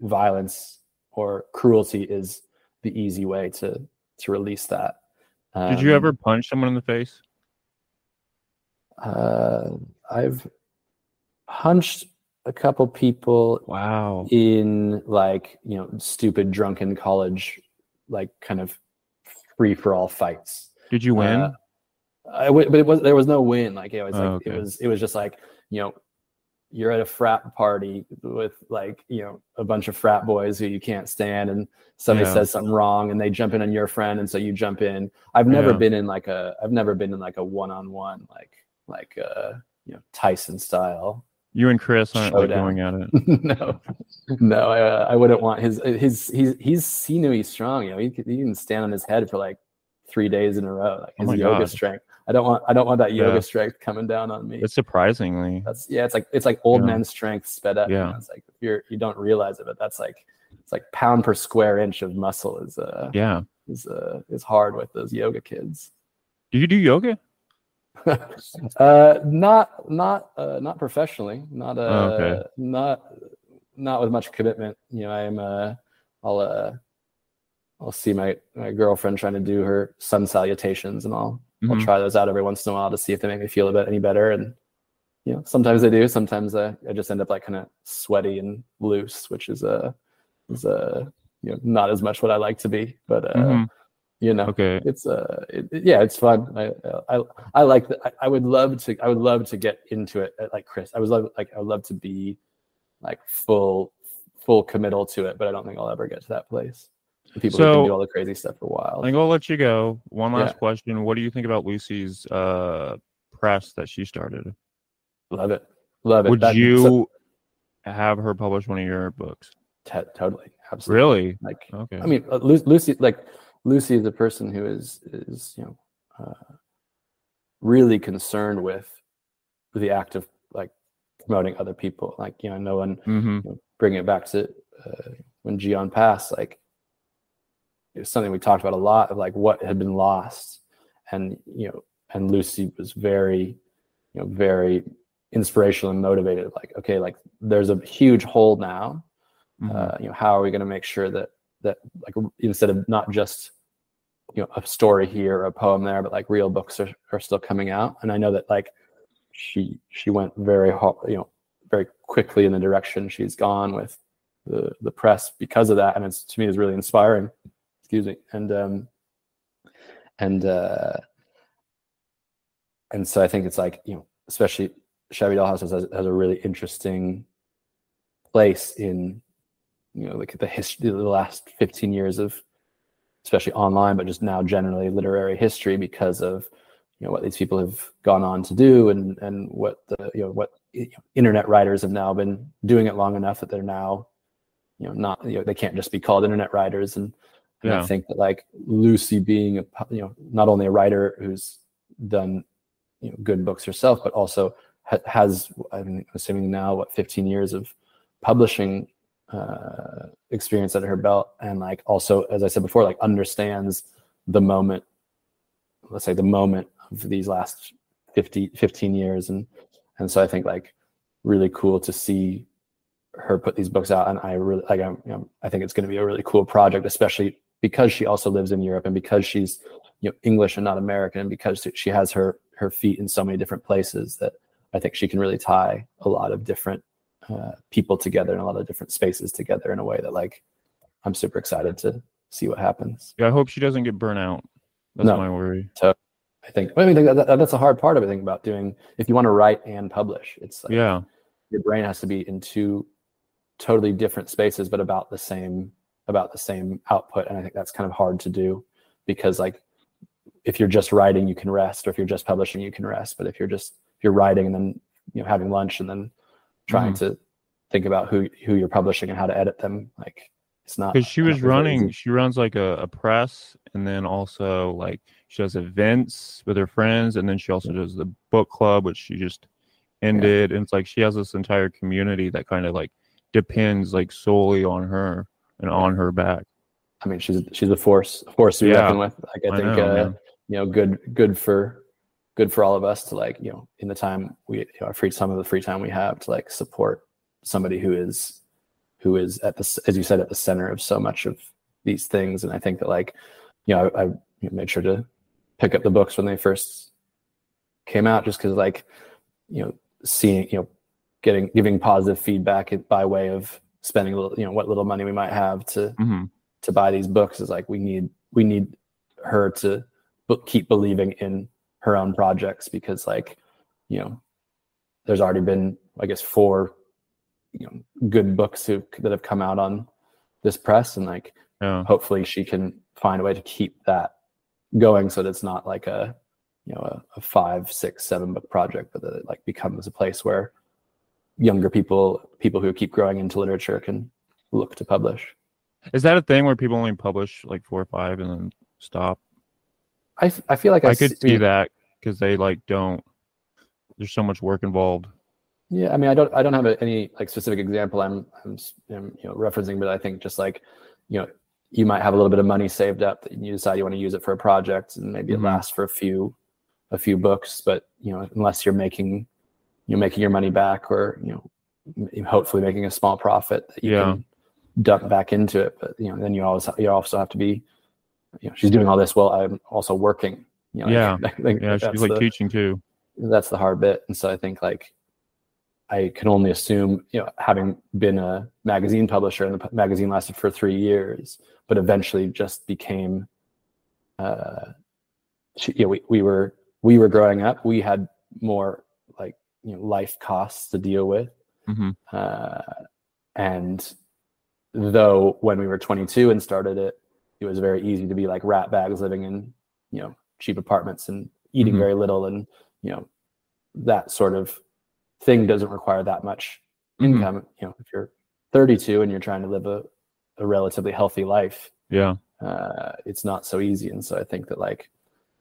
violence or cruelty is the easy way to to release that. Did you Um, ever punch someone in the face? Uh, I've hunched a couple people Wow. in like you know stupid drunken college like kind of free for all fights. Did you win? Uh, I w- but it was there was no win. Like it was like Oh, it was it was just like you know you're at a frat party with like you know a bunch of frat boys who you can't stand and somebody Yeah. says something wrong and they jump in on your friend and so you jump in i've never Yeah. been in like a i've never been in like a one-on-one like like uh you know tyson style you and Chris aren't like going at it. no no I, uh, I wouldn't want his his he's he's he knew he's strong you know he, he can stand on his head for like three days in a row like Oh his my yoga God. strength i don't want i don't want that yoga Yeah. strength coming down on me It's surprisingly. that's yeah it's like it's like old Yeah. men's strength sped up you Yeah. know? it's like you're you don't realize it but that's like it's like pound per square inch of muscle is uh Yeah. is uh is hard with those yoga kids Do you do yoga? uh not not uh not professionally not uh Oh, okay. not not with much commitment you know i'm uh i'll uh i'll see my my girlfriend trying to do her sun salutations and i'll i'll Mhm. try those out every once in a while to see if they make me feel a bit any better and you know sometimes they do sometimes uh, i just end up like kind of sweaty and loose which is uh is uh you know not as much what i like to be but uh Mhm. You know Okay. it's uh it, yeah it's fun i i i like the, I, I would love to i would love to get into it uh, like chris i was love like i would love to be like full full committal to it but i don't think i'll ever get to that place people So- can do all the crazy stuff for a while I think I'll let you go. One last Yeah. question. What do you think about Lucy's uh press that she started? love it love it Would That- you so- have her publish one of your books? te- totally absolutely Really? like Okay. I mean, uh, Lucy, like Lucy is a person who is is you know uh, really concerned with the act of like promoting other people. Like you know, no one hmm you know, bring it back to uh, when Gian passed. Like it was something we talked about a lot of like what had been lost, and you know, and Lucy was very, you know, very inspirational and motivated. Like okay, like there's a huge hole now Mm-hmm. uh, you know how are we going to make sure that that like instead of not just you know a story here or a poem there but like real books are, are still coming out. And i know that like she she went very ho- you know very quickly in the direction she's gone with the the press because of that. And it's to me is really inspiring. Excuse me. And um and uh and so i think it's like you know especially shabby dollhouse has, has a really interesting place in you know like the history the last 15 years of especially online but just now generally literary history because of you know what these people have gone on to do and and what the you know what you know, internet writers have now been doing it long enough that they're now you know not you know they can't just be called internet writers and, and Yeah. i think that like lucy being a you know not only a writer who's done you know good books herself but also ha- has i'm assuming now what 15 years of publishing uh, experience under her belt and like also as i said before like understands the moment let's say the moment of these last 50 15 years. And and so i think like really cool to see her put these books out. And i really like I'm, you know, i think it's going to be a really cool project especially because she also lives in europe and because she's you know english and not american and because she has her her feet in so many different places that i think she can really tie a lot of different uh, people together in a lot of different spaces together in a way that like i'm super excited to see what happens Yeah, I hope she doesn't get burnt out. That's No. my worry. So I think. I mean, that, that- that's a hard part of it. Thing about doing if you want to write and publish, it's like Yeah. your brain has to be in two totally different spaces, but about the same about the same output. And I think that's kind of hard to do because like if you're just writing, you can rest, or if you're just publishing, you can rest. But if you're just if you're writing and then you know having lunch and then trying to think about who who you're publishing and how to edit them, like it's not Because she was think it's very running, easy. she runs like a, a press and then also like she does events with her friends and then she also does the book club, which she just ended. And it's like she has this entire community that kind of like depends like solely on her and on her back. I mean, she's she's a force, a force to be Yeah. reckoned with. Like I, I think, know, uh, you know, good good for good for all of us to like, you know, in the time we, you know, free some of the free time we have to like support somebody who is who is at the as you said at the center of so much of these things. And I think that like, you know, I, I made sure to pick up the books when they first came out just because like you know seeing you know getting giving positive feedback by way of spending a little you know what little money we might have to Mhm. to buy these books is like we need we need her to keep believing in her own projects because like you know there's already been i guess four you know good books who, that have come out on this press and like Yeah. hopefully she can find a way to keep that going so that it's not like a you know a, a five six seven book project but that it like becomes a place where younger people people who keep growing into literature can look to publish Is that a thing where people only publish like four or five and then stop? I, I feel like I, I, could s- see that because they like don't. There's so much work involved. Yeah, I mean, I don't, I don't have a, any like specific example I'm, I'm, I'm, you know, referencing, but I think just like, you know, you might have a little bit of money saved up that you decide you want to use it for a project, and maybe Mhm. it lasts for a few, a few books. But you know, unless you're making, you're making your money back, or you know, hopefully making a small profit that you Yeah. can dump back into it. But you know, then you always, you also have to be, you know, she's doing all this while I'm also working. You know, Yeah. I Yeah, she's like the- teaching too. that's the hard bit and so i think like i can only assume you know having been a magazine publisher and the magazine lasted for three years but eventually just became uh she, you know, we, we were we were growing up we had more like you know life costs to deal with hmm uh, and though when we were 22 and started it it was very easy to be like rat bags living in you know cheap apartments and eating Mhm. very little and you know that sort of thing doesn't require that much Mhm. income you know if you're 32 and you're trying to live a, a relatively healthy life Yeah. uh, it's not so easy. And so I think that like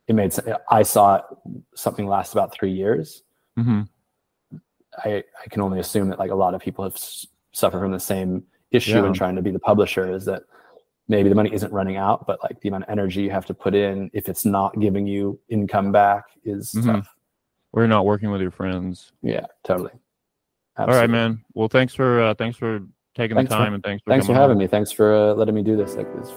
it made sense. I saw it, something last about three years. hmm I, I can only assume that like a lot of people have s- suffered from the same issue Yeah. in trying to be the publisher is that maybe the money isn't running out, but like the amount of energy you have to put in if it's not giving you income back is Mhm. tough. Or you're not working with your friends. Yeah, totally. All right, man. Well, thanks for uh, thanks for taking Thanks the for- time and thanks for Thanks for having on. me. Thanks for uh, letting me do this. Like this